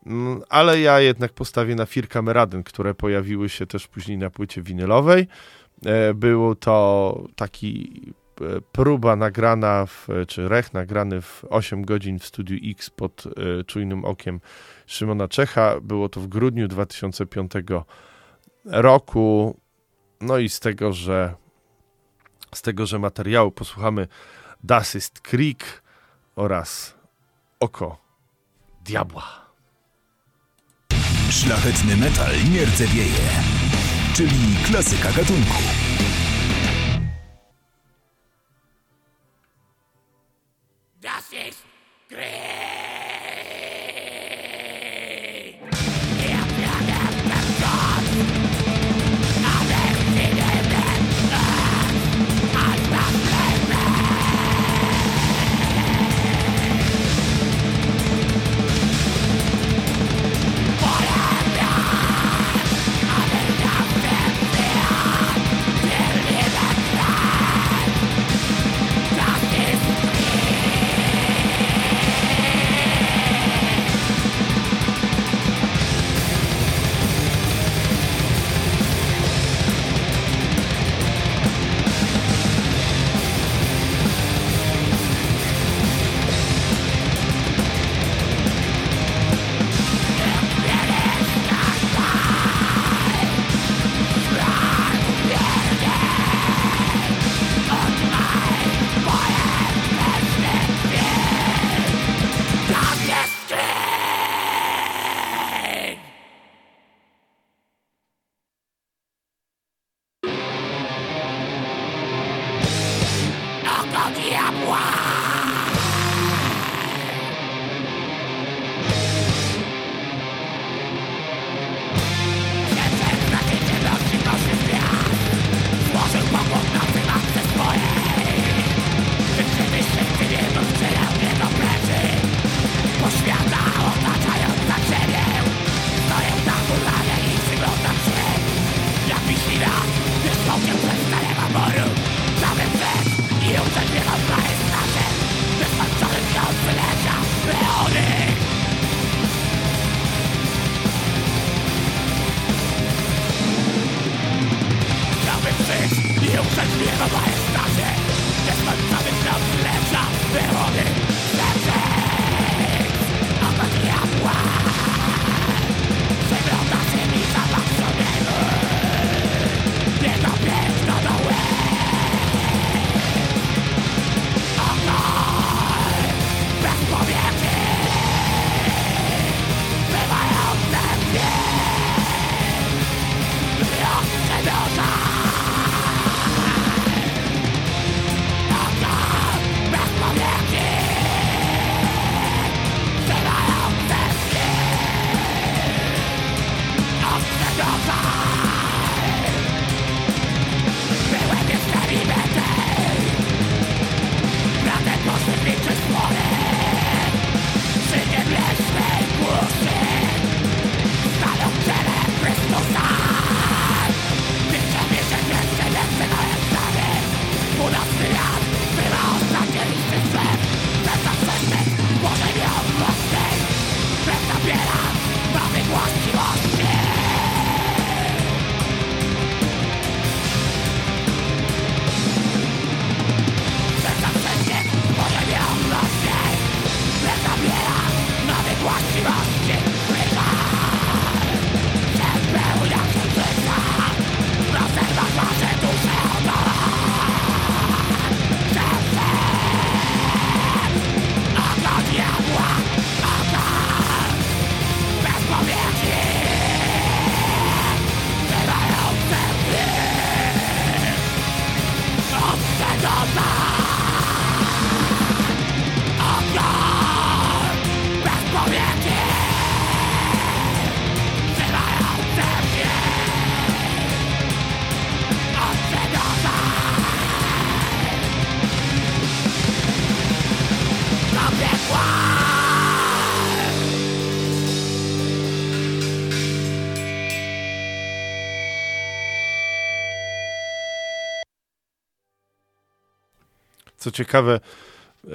Mm, Ale ja jednak postawię na Fir Kameraden, które pojawiły się też później na płycie winylowej. E, Było to taki próba nagrana, w, czy rech nagrany w 8 godzin w Studiu X pod e, czujnym okiem Szymona Czecha. Było to w grudniu 2005 roku. No i z tego, że z tego, że materiału posłuchamy Das ist Krieg oraz Oko Diabła. Szlachetny metal nie rdzewieje, czyli klasyka gatunku. Ciekawe, yy,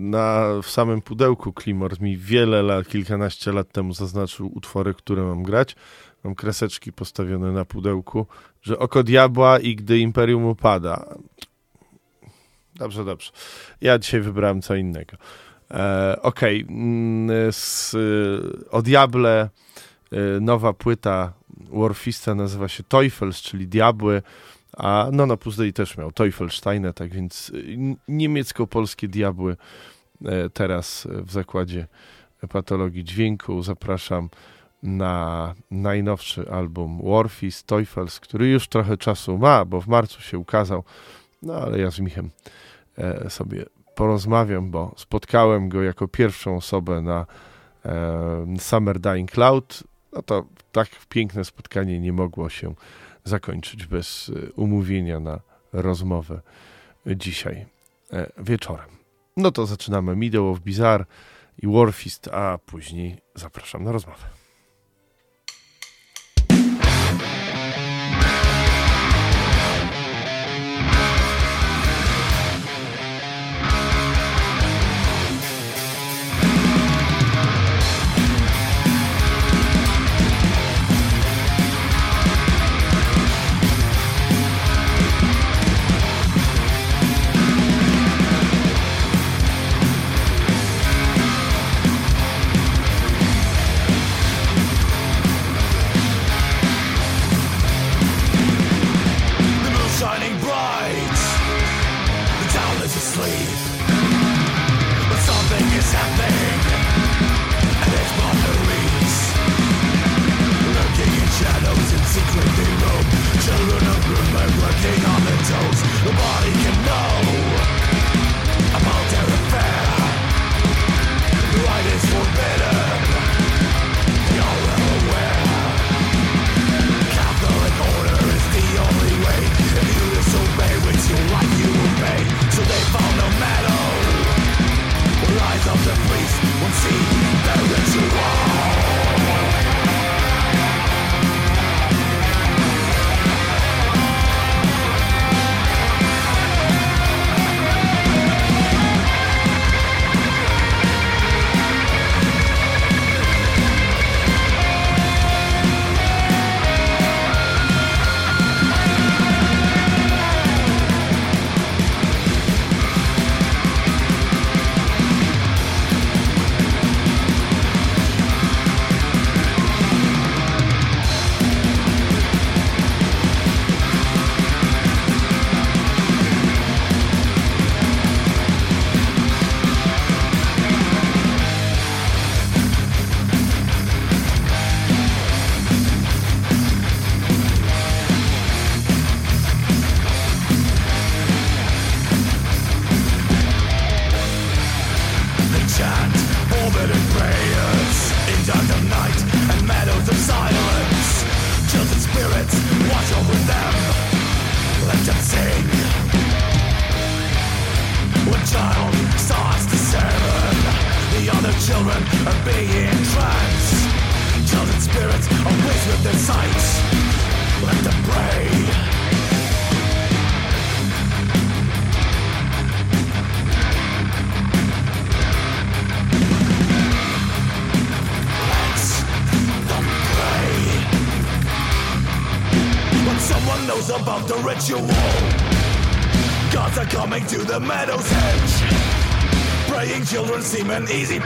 na, w samym pudełku Klimor mi wiele lat, kilkanaście lat temu zaznaczył utwory, które mam grać. Mam kreseczki postawione na pudełku, że oko diabła i gdy imperium upada. Dobrze, dobrze. Ja dzisiaj wybrałem co innego. E, Okej, mm, z, y, o Diable y, nowa płyta Warfista nazywa się Teufels, czyli Diabły, a no na Puzdei też miał Teufelsteine, tak więc y, niemiecko-polskie Diabły e, teraz w zakładzie patologii dźwięku. Zapraszam na najnowszy album Warfist Teufels, który już trochę czasu ma, bo w marcu się ukazał, no ale ja z Michem e, sobie porozmawiam, bo spotkałem go jako pierwszą osobę na e, Summer Dying Cloud. No to tak piękne spotkanie nie mogło się zakończyć bez e, umówienia na rozmowę dzisiaj e, wieczorem. No to zaczynamy Middle of Bizarre i Warfist, a później zapraszam na rozmowę. easy.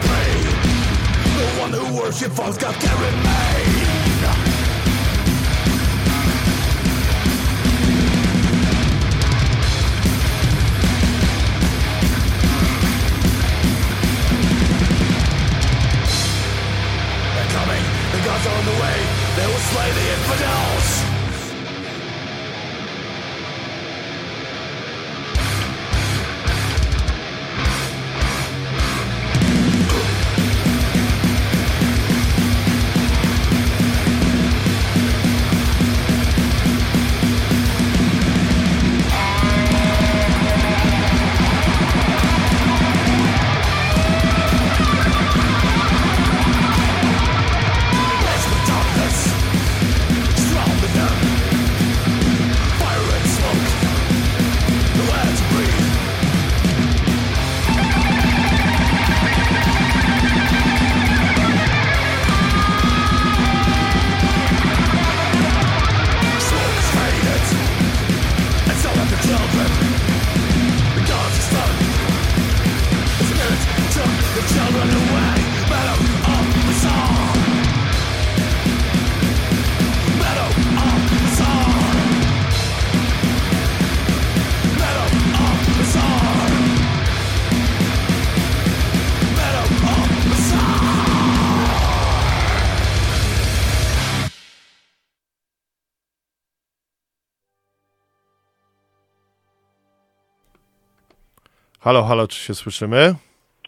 Halo, halo, czy się słyszymy?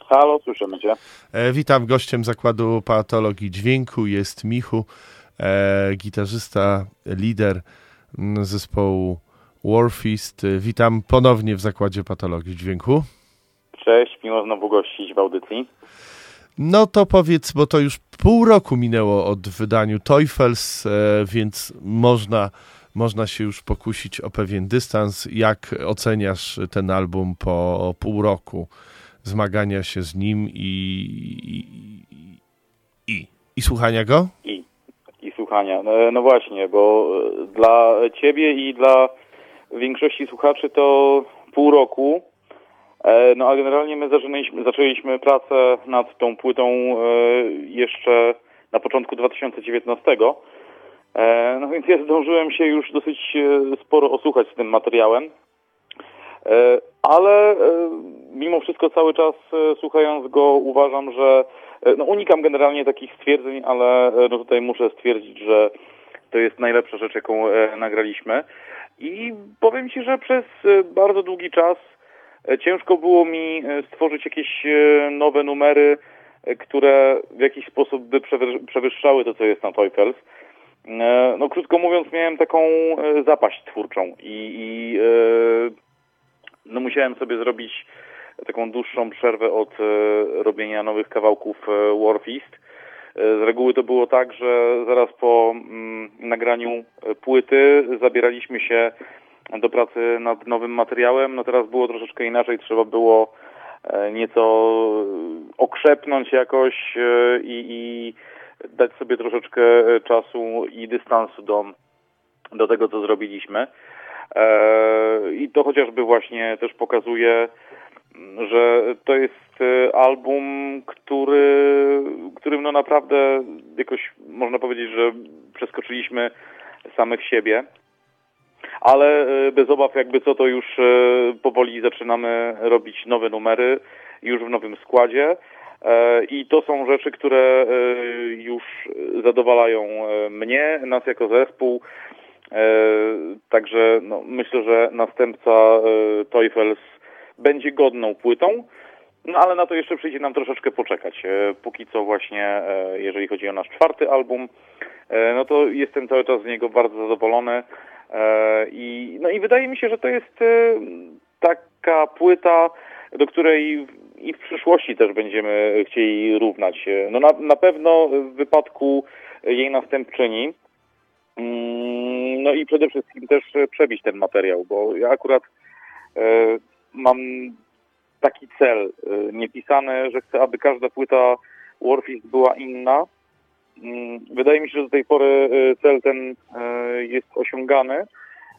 Halo, słyszymy Cię. E, witam, gościem Zakładu Patologii Dźwięku jest Michu, e, gitarzysta, lider mm, zespołu Warfist. E, Witam ponownie w Zakładzie Patologii Dźwięku. Cześć, miło znowu gościć w audycji. No to powiedz, bo to już pół roku minęło od wydaniu Teufels, e, więc można, można się już pokusić o pewien dystans. Jak oceniasz ten album po pół roku zmagania się z nim i, i, i, i słuchania go? I, i słuchania. No, no właśnie, bo e, dla Ciebie i dla większości słuchaczy to pół roku. E, No a generalnie my zaczęliśmy, zaczęliśmy pracę nad tą płytą e, jeszcze na początku 2019. E, No więc ja zdążyłem się już dosyć e, sporo osłuchać z tym materiałem. E, Ale mimo wszystko cały czas słuchając go uważam, że no unikam generalnie takich stwierdzeń, ale no tutaj muszę stwierdzić, że to jest najlepsza rzecz, jaką nagraliśmy. I powiem Ci, że przez bardzo długi czas ciężko było mi stworzyć jakieś nowe numery, które w jakiś sposób by przewyż- przewyższały to, co jest na Teufels. E, No krótko mówiąc, miałem taką e, zapaść twórczą i, i e, no musiałem sobie zrobić taką dłuższą przerwę od robienia nowych kawałków Warfist. Z reguły to było tak, że zaraz po mm, nagraniu płyty zabieraliśmy się do pracy nad nowym materiałem. No teraz było troszeczkę inaczej, trzeba było nieco okrzepnąć jakoś i, i dać sobie troszeczkę e, czasu i dystansu do, do tego, co zrobiliśmy. E, I to chociażby właśnie też pokazuje, m, że to jest e, album, który, którym no naprawdę jakoś można powiedzieć, że przeskoczyliśmy samych siebie. Ale bez obaw jakby co, to już powoli zaczynamy robić nowe numery, już w nowym składzie. E, I to są rzeczy, które e, już zadowalają e, mnie, nas jako zespół. Także no, myślę, że następca Teufels będzie godną płytą, no ale na to jeszcze przyjdzie nam troszeczkę poczekać. Póki co właśnie, jeżeli chodzi o nasz czwarty album, no to jestem cały czas z niego bardzo zadowolony i, no i wydaje mi się, że to jest taka płyta, do której i w przyszłości też będziemy chcieli równać. E, No na, na pewno w wypadku jej następczyni, Mm, No i przede wszystkim też przebić ten materiał, bo ja akurat e, mam taki cel e, niepisany, że chcę, aby każda płyta Warfist była inna. Mm, Wydaje mi się, że do tej pory e, cel ten jest osiągany.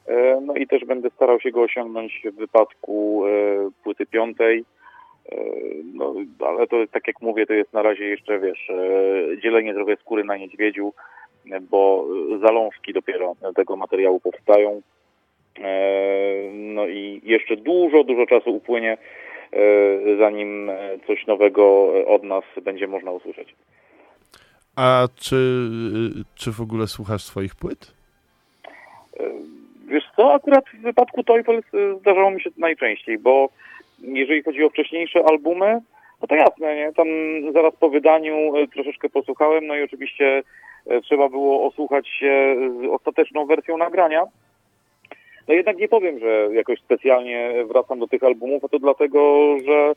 E, No i też będę starał się go osiągnąć w wypadku e, płyty piątej. E, No, ale to tak jak mówię, to jest na razie jeszcze, wiesz, dzielenie trochę skóry na niedźwiedziu, bo zalążki dopiero tego materiału powstają. No i jeszcze dużo, dużo czasu upłynie, zanim coś nowego od nas będzie można usłyszeć. A czy, czy w ogóle słuchasz swoich płyt? Wiesz co, akurat w wypadku Teufels y, zdarzało mi się to najczęściej, bo jeżeli chodzi o wcześniejsze albumy, no to jasne, nie? Tam zaraz po wydaniu y, troszeczkę posłuchałem, no i oczywiście y, trzeba było osłuchać się z ostateczną wersją nagrania. No jednak nie powiem, że jakoś specjalnie wracam do tych albumów, a to dlatego, że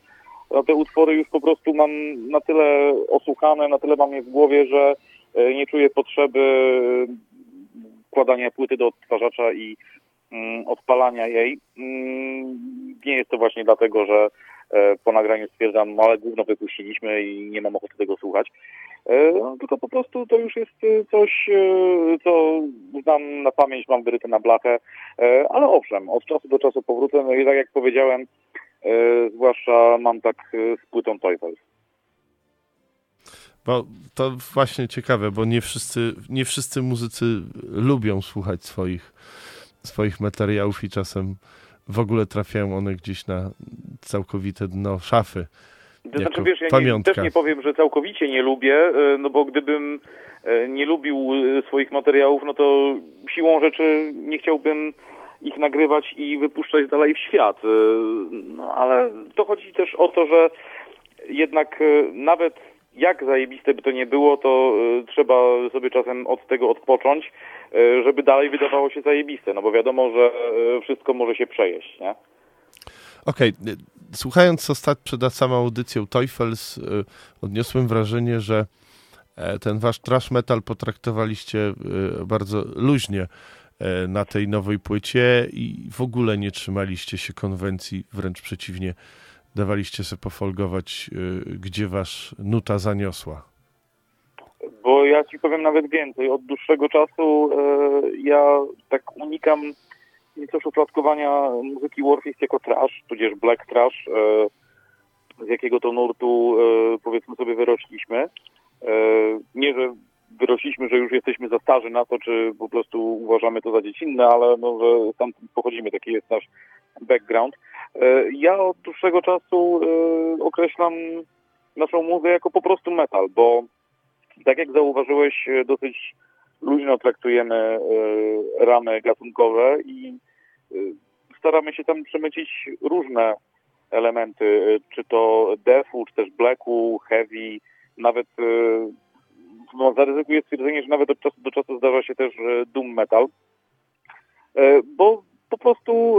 te utwory już po prostu mam na tyle osłuchane, na tyle mam je w głowie, że nie czuję potrzeby wkładania płyty do odtwarzacza i mm, odpalania jej. Mm, nie jest to właśnie dlatego, że e, po nagraniu stwierdzam, no ale gówno wypuściliśmy i nie mam ochoty tego słuchać. E, no, tylko po prostu to już jest e, coś, co znam na pamięć, mam wyryte na blachę, ale owszem, od czasu do czasu powrócę, no i tak jak powiedziałem, zwłaszcza mam tak z płytą Teufels. Bo to właśnie ciekawe, bo nie wszyscy, nie wszyscy muzycy lubią słuchać swoich, swoich materiałów i czasem w ogóle trafiają one gdzieś na całkowite dno szafy. To znaczy, wiesz, ja nie, też nie powiem, że całkowicie nie lubię, e, no bo gdybym e, nie lubił e, swoich materiałów, no to siłą rzeczy nie chciałbym ich nagrywać i wypuszczać dalej w świat. No ale to chodzi też o to, że jednak nawet jak zajebiste by to nie było, to y, trzeba sobie czasem od tego odpocząć, y, żeby dalej wydawało się zajebiste, no bo wiadomo, że y, wszystko może się przejeść, nie? Okej, y, słuchając ostat przed samą audycją Teufels, odniosłem wrażenie, że e, ten wasz trash metal potraktowaliście bardzo luźnie e, na tej nowej płycie i w ogóle nie trzymaliście się konwencji, wręcz przeciwnie, dawaliście sobie pofolgować, y, gdzie was nuta zaniosła. Bo ja ci powiem nawet więcej. Od dłuższego czasu e, ja tak unikam nieco szufladkowania muzyki Warfist jako trash, tudzież black trash, e, z jakiego to nurtu powiedzmy sobie wyrośliśmy. Nie, że wyrośliśmy, że już jesteśmy za starzy na to, czy po prostu uważamy to za dziecinne, ale no, że tam pochodzimy, taki jest nasz background. E, ja od dłuższego czasu e, określam naszą muzę jako po prostu metal, bo tak jak zauważyłeś, e, dosyć luźno traktujemy ramy gatunkowe i staramy się tam przemycić różne elementy, czy to defu, czy też blacku, heavy, nawet no, zaryzykuję stwierdzenie, że nawet od czasu do czasu zdarza się też doom metal, bo po prostu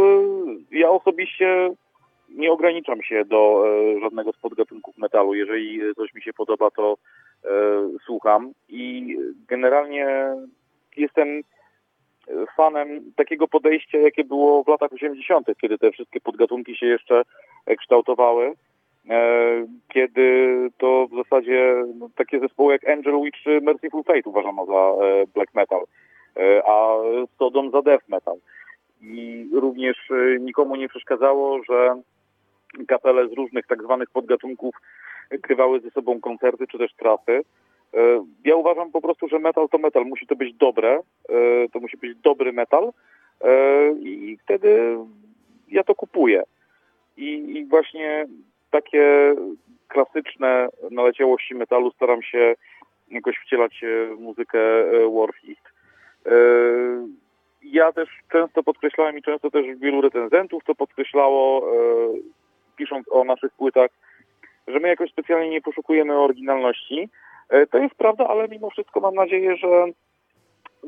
e, ja osobiście nie ograniczam się do e, żadnego z podgatunków metalu. Jeżeli coś mi się podoba, to e, słucham i generalnie jestem fanem takiego podejścia, jakie było w latach 80., kiedy te wszystkie podgatunki się jeszcze kształtowały. E, kiedy to w zasadzie no, takie zespoły jak Angel Witch czy Merciful Fate uważano za black metal, a Sodom za death metal. I również e, nikomu nie przeszkadzało, że kapele z różnych tak zwanych podgatunków grywały ze sobą koncerty czy też trasy. E, Ja uważam po prostu, że metal to metal. Musi to być dobre, e, to musi być dobry metal i wtedy ja to kupuję. I, właśnie takie klasyczne naleciałości metalu staram się jakoś wcielać w muzykę Warfist. Ja też często podkreślałem i często też wielu recenzentów to podkreślało, e, pisząc o naszych płytach, że my jakoś specjalnie nie poszukujemy oryginalności. E, To jest prawda, ale mimo wszystko mam nadzieję, że,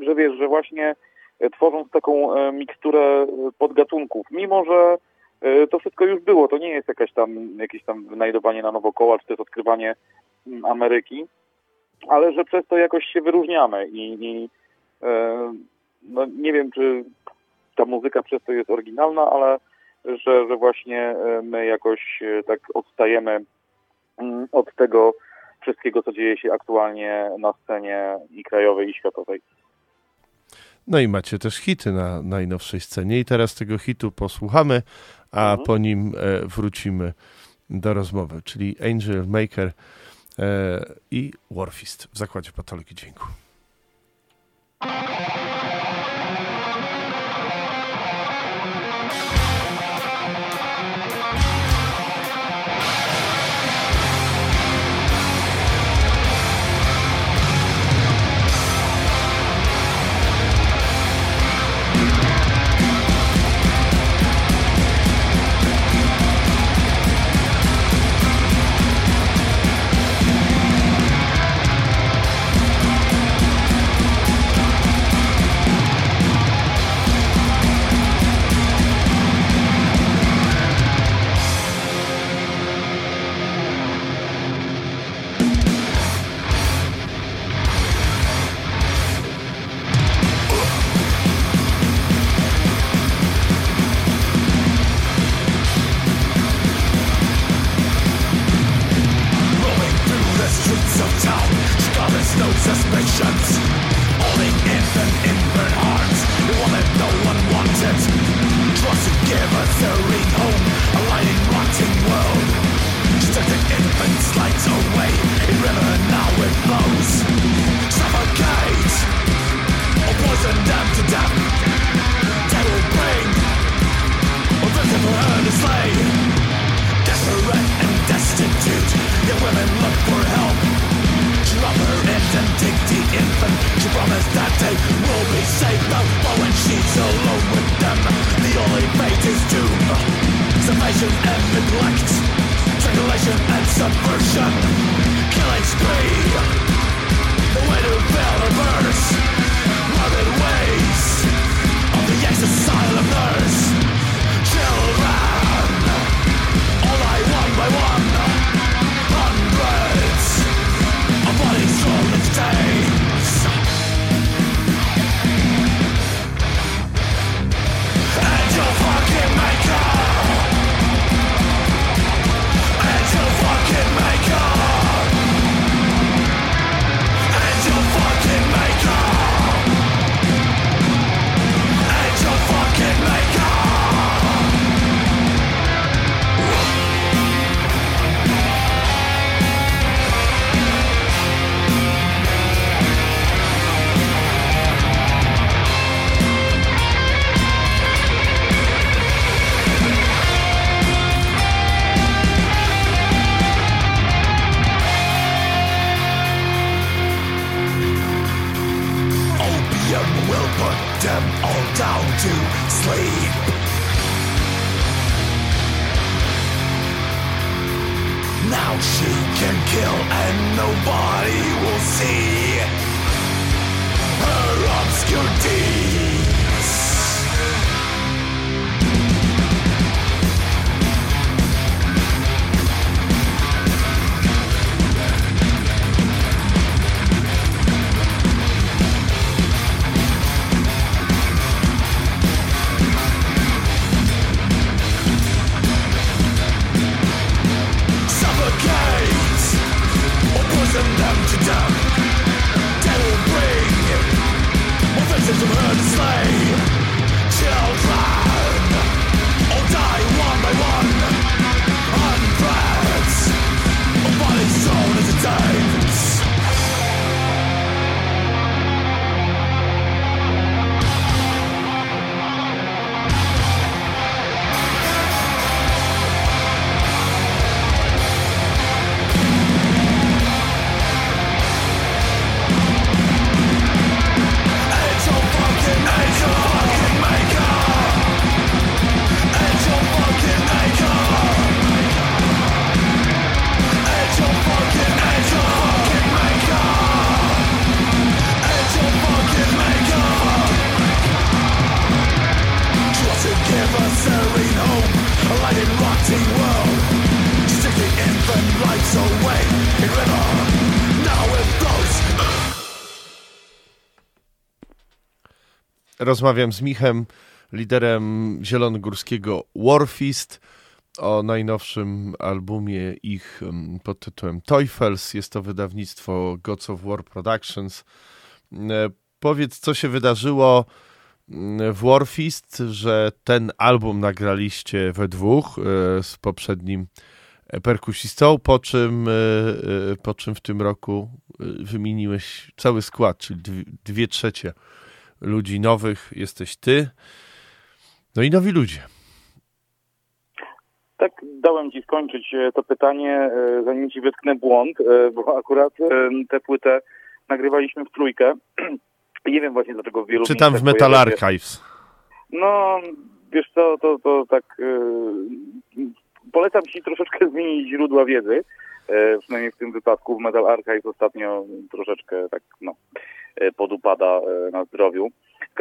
że wiesz, że właśnie e, tworząc taką miksturę podgatunków, mimo że to wszystko już było, to nie jest jakaś tam, jakieś tam wynajdowanie na nowo koła, czy też odkrywanie mm, Ameryki, ale że przez to jakoś się wyróżniamy i, i no nie wiem, czy ta muzyka przez to jest oryginalna, ale że, że właśnie e, my jakoś e, tak odstajemy mm, od tego wszystkiego, co dzieje się aktualnie na scenie i krajowej, i światowej. No i macie też hity na najnowszej scenie i teraz tego hitu posłuchamy, a po nim e, wrócimy do rozmowy, czyli Angel Maker i Warfist w Zakładzie Patologii Dźwięku. Rozmawiam z Michem, liderem zielonogórskiego Warfist, o najnowszym albumie ich pod tytułem Teufels. Jest to wydawnictwo Gods of War Productions. Powiedz, co się wydarzyło w Warfist, że ten album nagraliście we dwóch e, z poprzednim e, perkusistą, po czym, e, po czym w tym roku wymieniłeś cały skład, czyli dwie trzecie ludzi nowych jesteś ty, no i nowi ludzie. Tak, dałem Ci skończyć e, to pytanie, e, zanim Ci wytknę błąd, e, bo akurat tę płytę nagrywaliśmy w trójkę. Nie wiem właśnie dlaczego w wielu Czytam w Metal Archives. No, wiesz co, to, to tak... Polecam Ci troszeczkę zmienić źródła wiedzy, e, przynajmniej w tym wypadku. W Metal Archive ostatnio troszeczkę tak, no, podupada e, na zdrowiu.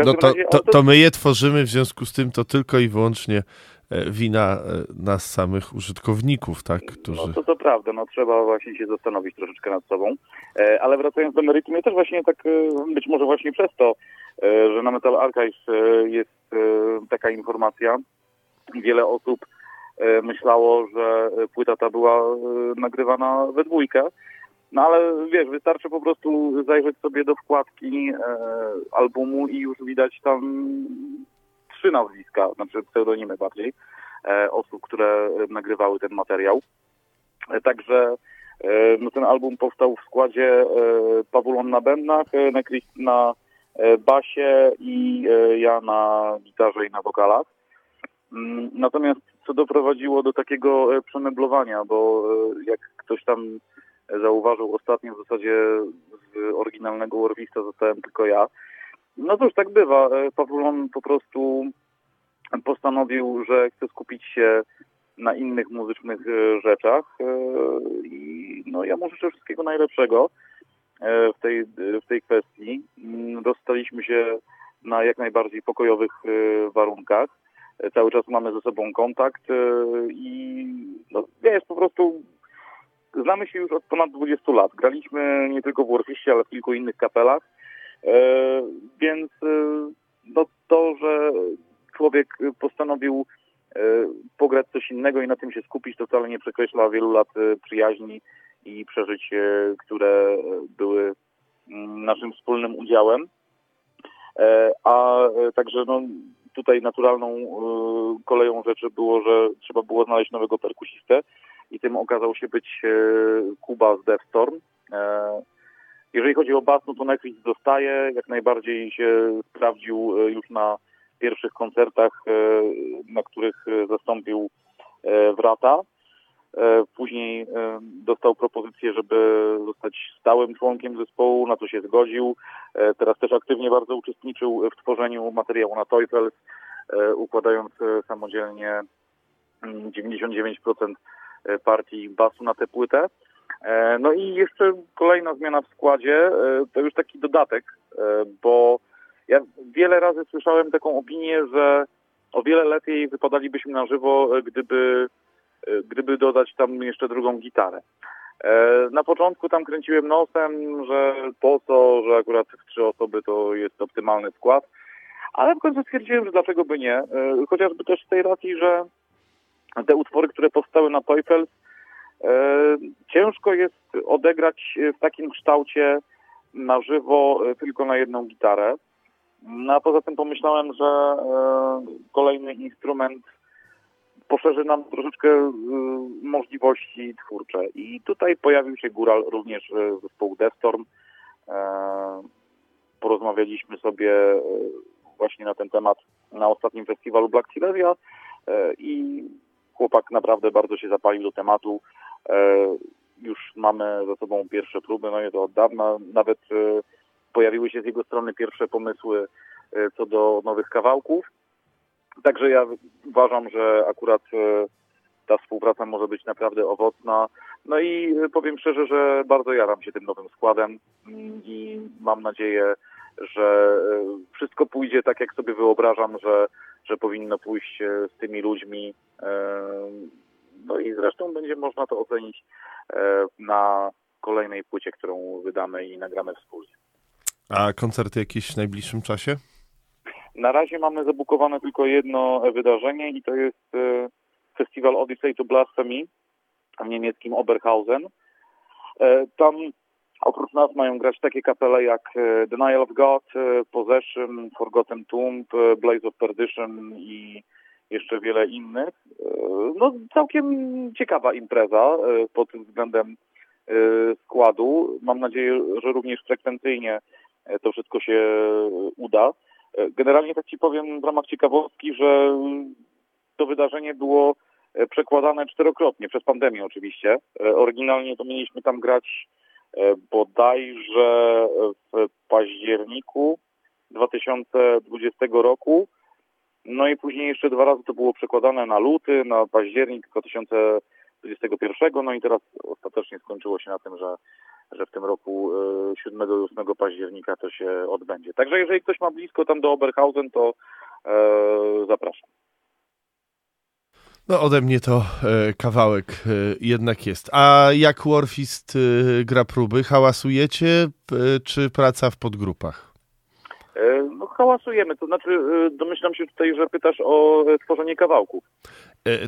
No to, to, to my je tworzymy, w związku z tym to tylko i wyłącznie e, wina e, nas samych użytkowników, tak, którzy... No to to prawda, no trzeba właśnie się zastanowić troszeczkę nad sobą. E, ale wracając do meritum, ja też właśnie tak, e, być może właśnie przez to, e, że na Metal Archive e, jest e, taka informacja, wiele osób e, myślało, że płyta ta była e, nagrywana we dwójkę. No ale wiesz, wystarczy po prostu zajrzeć sobie do wkładki e, albumu i już widać tam trzy nazwiska, znaczy pseudonimy bardziej, e, osób, które e, nagrywały ten materiał. E, Także e, no, ten album powstał w składzie e, Pawulon na bębnach, e, na e, basie i e, ja na gitarze i na wokalach. Mm, Natomiast co doprowadziło do takiego e, przemeblowania, bo e, jak ktoś tam zauważył ostatnio w zasadzie z oryginalnego Warwista zostałem tylko ja. No cóż, tak bywa. E, Pawulon po prostu postanowił, że chce skupić się na innych muzycznych e, rzeczach. E, I no, ja mu życzę wszystkiego najlepszego w tej, w tej kwestii. Mm, Dostaliśmy się na jak najbardziej pokojowych warunkach. Cały czas mamy ze sobą kontakt i no, jest po prostu znamy się już od ponad 20 lat. Graliśmy nie tylko w Warfiście, ale w kilku innych kapelach. E, więc e, no, to, że człowiek postanowił e, pograć coś innego i na tym się skupić, to wcale nie przekreśla wielu lat przyjaźni i przeżyć, które były mm, naszym wspólnym udziałem. A także no, tutaj naturalną koleją rzeczy było, że trzeba było znaleźć nowego perkusistę i tym okazał się być e, Kuba z Deathstorm. E, Jeżeli chodzi o bas, no to Netflix zostaje, jak najbardziej się sprawdził e, już na pierwszych koncertach, na których zastąpił Wrata. Później dostał propozycję, żeby zostać stałym członkiem zespołu, na co się zgodził. Teraz też aktywnie bardzo uczestniczył w tworzeniu materiału na Teufels, układając samodzielnie mm, 99% e, partii basu na tę płytę. E, No i jeszcze kolejna zmiana w składzie, e, to już taki dodatek, e, bo ja wiele razy słyszałem taką opinię, że o wiele lepiej wypadalibyśmy na żywo, e, gdyby, e, gdyby dodać tam jeszcze drugą gitarę. E, Na początku tam kręciłem nosem, że po co, że akurat trzy osoby to jest optymalny skład, ale w końcu stwierdziłem, że dlaczego by nie, E, chociażby też z tej racji, że te utwory, które powstały na Teufels, e, ciężko jest odegrać w takim kształcie na żywo e, tylko na jedną gitarę. No a poza tym pomyślałem, że e, kolejny instrument poszerzy nam troszeczkę możliwości twórcze. I tutaj pojawił się góral również zespołu Deathstorm. Porozmawialiśmy sobie właśnie na ten temat na ostatnim festiwalu Black Silesia i chłopak naprawdę bardzo się zapalił do tematu. E, Już mamy za sobą pierwsze próby, no i to od dawna. Nawet e, pojawiły się z jego strony pierwsze pomysły e, co do nowych kawałków. Także ja uważam, że akurat ta współpraca może być naprawdę owocna. No i powiem szczerze, że bardzo jaram się tym nowym składem i mam nadzieję, że e, wszystko pójdzie tak, jak sobie wyobrażam, że, że powinno pójść e, z tymi ludźmi. E, No i zresztą będzie można to ocenić na kolejnej płycie, którą wydamy i nagramy wspólnie. A koncerty jakieś w najbliższym czasie? Na razie mamy zabukowane tylko jedno wydarzenie i to jest festiwal Odyssey to Blasphemy w niemieckim Oberhausen. E, Oprócz nas mają grać takie kapele jak e, Denial of God, e, Possession, Forgotten Tomb, e, Blaze of Perdition i jeszcze wiele innych. No całkiem ciekawa impreza pod względem składu. Mam nadzieję, że również frekwencyjnie to wszystko się uda. Generalnie tak Ci powiem w ramach ciekawostki, że to wydarzenie było przekładane czterokrotnie, przez pandemię oczywiście. Oryginalnie to mieliśmy tam grać bodajże w październiku 2020 roku. No i później jeszcze dwa razy to było przekładane na luty, na październik 2021, no i teraz ostatecznie skończyło się na tym, że, że w tym roku e, 7 i 8 października to się odbędzie. Także jeżeli ktoś ma blisko tam do Oberhausen, to e, zapraszam. No ode mnie to e, kawałek e, jednak jest. A jak Warfist e, gra próby? Hałasujecie e, czy praca w podgrupach? E, No hałasujemy, to znaczy e, domyślam się tutaj, że pytasz o tworzenie kawałków.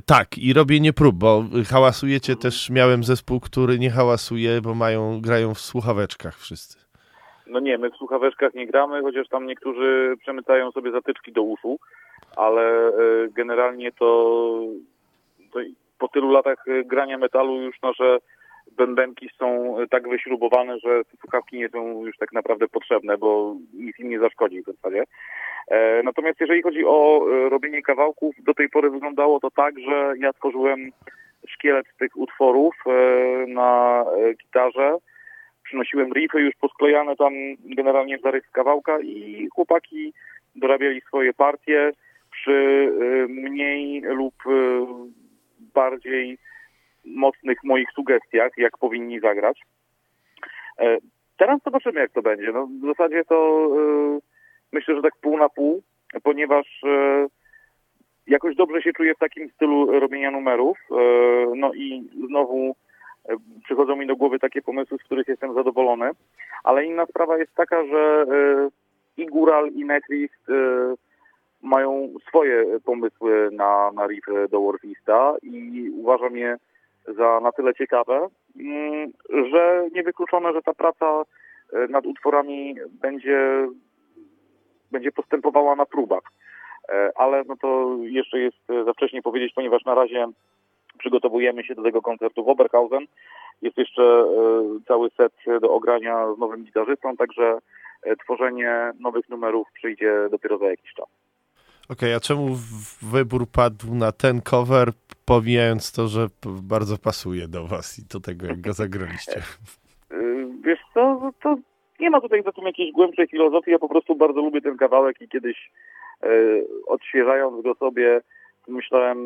Tak, i robienie prób, bo hałasujecie też, miałem zespół, który nie hałasuje, bo mają, grają w słuchaweczkach wszyscy. No nie, my w słuchaweczkach nie gramy, chociaż tam niektórzy przemycają sobie zatyczki do uszu, ale e, generalnie to, to po tylu latach e, grania metalu już nasze bębenki są e, tak wyśrubowane, że słuchawki nie są już tak naprawdę potrzebne, bo nic im nie zaszkodzi w zasadzie. Natomiast jeżeli chodzi o robienie kawałków, do tej pory wyglądało to tak, że ja tworzyłem szkielet tych utworów na gitarze, przynosiłem riffy już posklejane tam generalnie w zarys kawałka i chłopaki dorabiali swoje partie przy y, mniej lub y, moich sugestiach, jak powinni zagrać. E, Teraz zobaczymy, jak to będzie. No, w zasadzie to e, myślę, że tak pół na pół, ponieważ jakoś dobrze się czuję w takim stylu robienia numerów. E, no i znowu e, przychodzą mi do głowy takie pomysły, z których jestem zadowolony. Ale inna sprawa jest taka, że i Gural, i Netlist mają swoje pomysły na, na riffy do Warfista i uważam je za na tyle ciekawe, mm, że niewykluczone, że ta praca e, nad utworami będzie, będzie postępowała na próbach. E, Ale no to jeszcze jest e, za wcześnie powiedzieć, ponieważ na razie przygotowujemy się do tego koncertu w Oberhausen. Jest jeszcze cały set do ogrania z nowym gitarzystą, także tworzenie nowych numerów przyjdzie dopiero za jakiś czas. Okej, a czemu wybór padł na ten cover, pomijając to, że bardzo pasuje do was i do tego, jak go zagraliście? Y, Wiesz co, to nie ma tutaj za tym jakiejś głębszej filozofii, ja po prostu bardzo lubię ten kawałek i kiedyś e, odświeżając go sobie myślałem,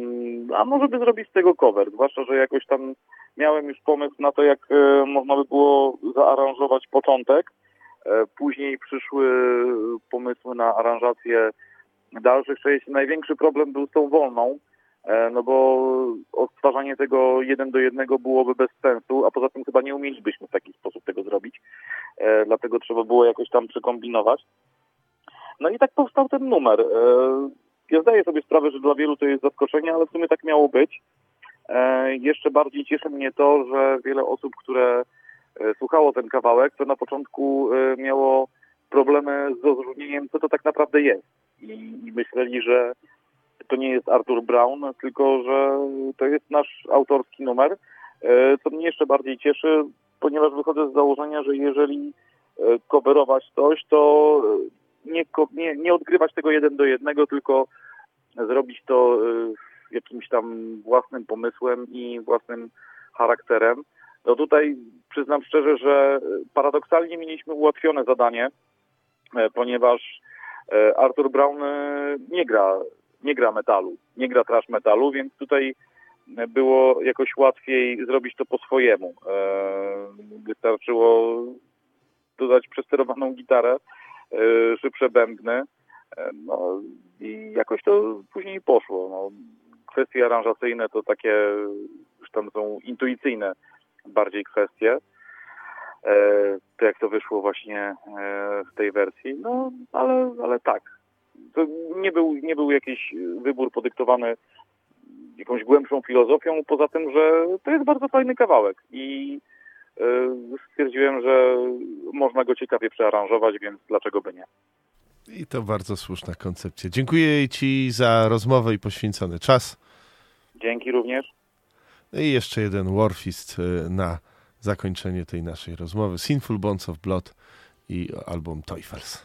a może by zrobić z tego cover, zwłaszcza, że jakoś tam miałem już pomysł na to, jak e, można by było zaaranżować początek. Później przyszły pomysły na aranżację dalszych części. Największy problem był z tą wolną, E, no bo odtwarzanie tego jeden do jednego byłoby bez sensu, a poza tym chyba nie umielibyśmy w taki sposób tego zrobić, e, dlatego trzeba było jakoś tam przekombinować. No i tak powstał ten numer. E, ja zdaję sobie sprawę, że dla wielu to jest zaskoczenie, ale w sumie tak miało być. Jeszcze bardziej cieszy mnie to, że wiele osób, które słuchało ten kawałek, to na początku miało problemy z zrozumieniem, co to tak naprawdę jest. I, i myśleli, że to nie jest Arthur Brown, tylko że to jest nasz autorski numer, e, co mnie jeszcze bardziej cieszy, ponieważ wychodzę z założenia, że jeżeli e, coverować coś, to e, nie, nie, nie odgrywać tego jeden do jednego, tylko zrobić to e, jakimś tam własnym pomysłem i własnym charakterem. No tutaj przyznam szczerze, że paradoksalnie mieliśmy ułatwione zadanie, e, ponieważ e, Arthur Brown e, nie gra nie gra metalu, nie gra trash metalu, więc tutaj było jakoś łatwiej zrobić to po swojemu. E, wystarczyło dodać przesterowaną gitarę, e, szybsze bębny, e, no i jakoś to później poszło. No, kwestie aranżacyjne to takie już tam są intuicyjne bardziej kwestie. E, to jak to wyszło właśnie e, w tej wersji, no ale, ale tak, to nie był, nie był jakiś wybór podyktowany jakąś głębszą filozofią, poza tym, że to jest bardzo fajny kawałek i e, stwierdziłem, że można go ciekawie przearanżować, więc dlaczego by nie. I to bardzo słuszna koncepcja. Dziękuję Ci za rozmowę i poświęcony czas. Dzięki również. No I jeszcze jeden Warfist na zakończenie tej naszej rozmowy. Sinful Bonds of Blood i album Teufels.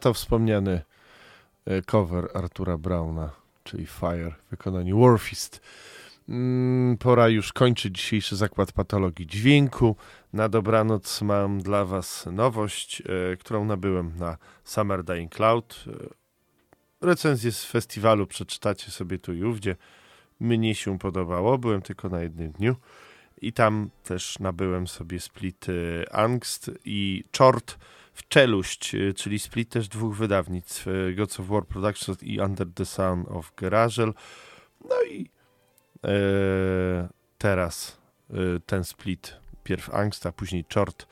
To wspomniany e, cover Artura Brauna, czyli Fire w wykonaniu Warfist. Mm, Pora już kończyć dzisiejszy zakład patologii dźwięku. Na dobranoc mam dla Was nowość, e, którą nabyłem na Summer Dying Cloud. E, recenzję z festiwalu przeczytacie sobie tu i ówdzie. Mnie się podobało, byłem tylko na jednym dniu. I tam też nabyłem sobie split e, Angst i Czort w Czeluść, e, czyli split też dwóch wydawnictw, e, Gods of War Productions i Under the Sun of Garażel. No i e, teraz e, ten split, pierw Angst, a później Czort,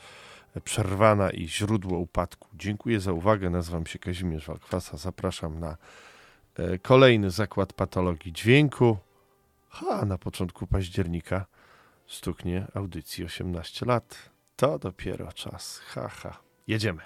e, Przerwana i Źródło Upadku. Dziękuję za uwagę, nazywam się Kazimierz Walkwasa, zapraszam na e, kolejny zakład patologii dźwięku. Ha, na początku października stuknie audycji 18 lat. To dopiero czas. Ha, ha. Jedziemy.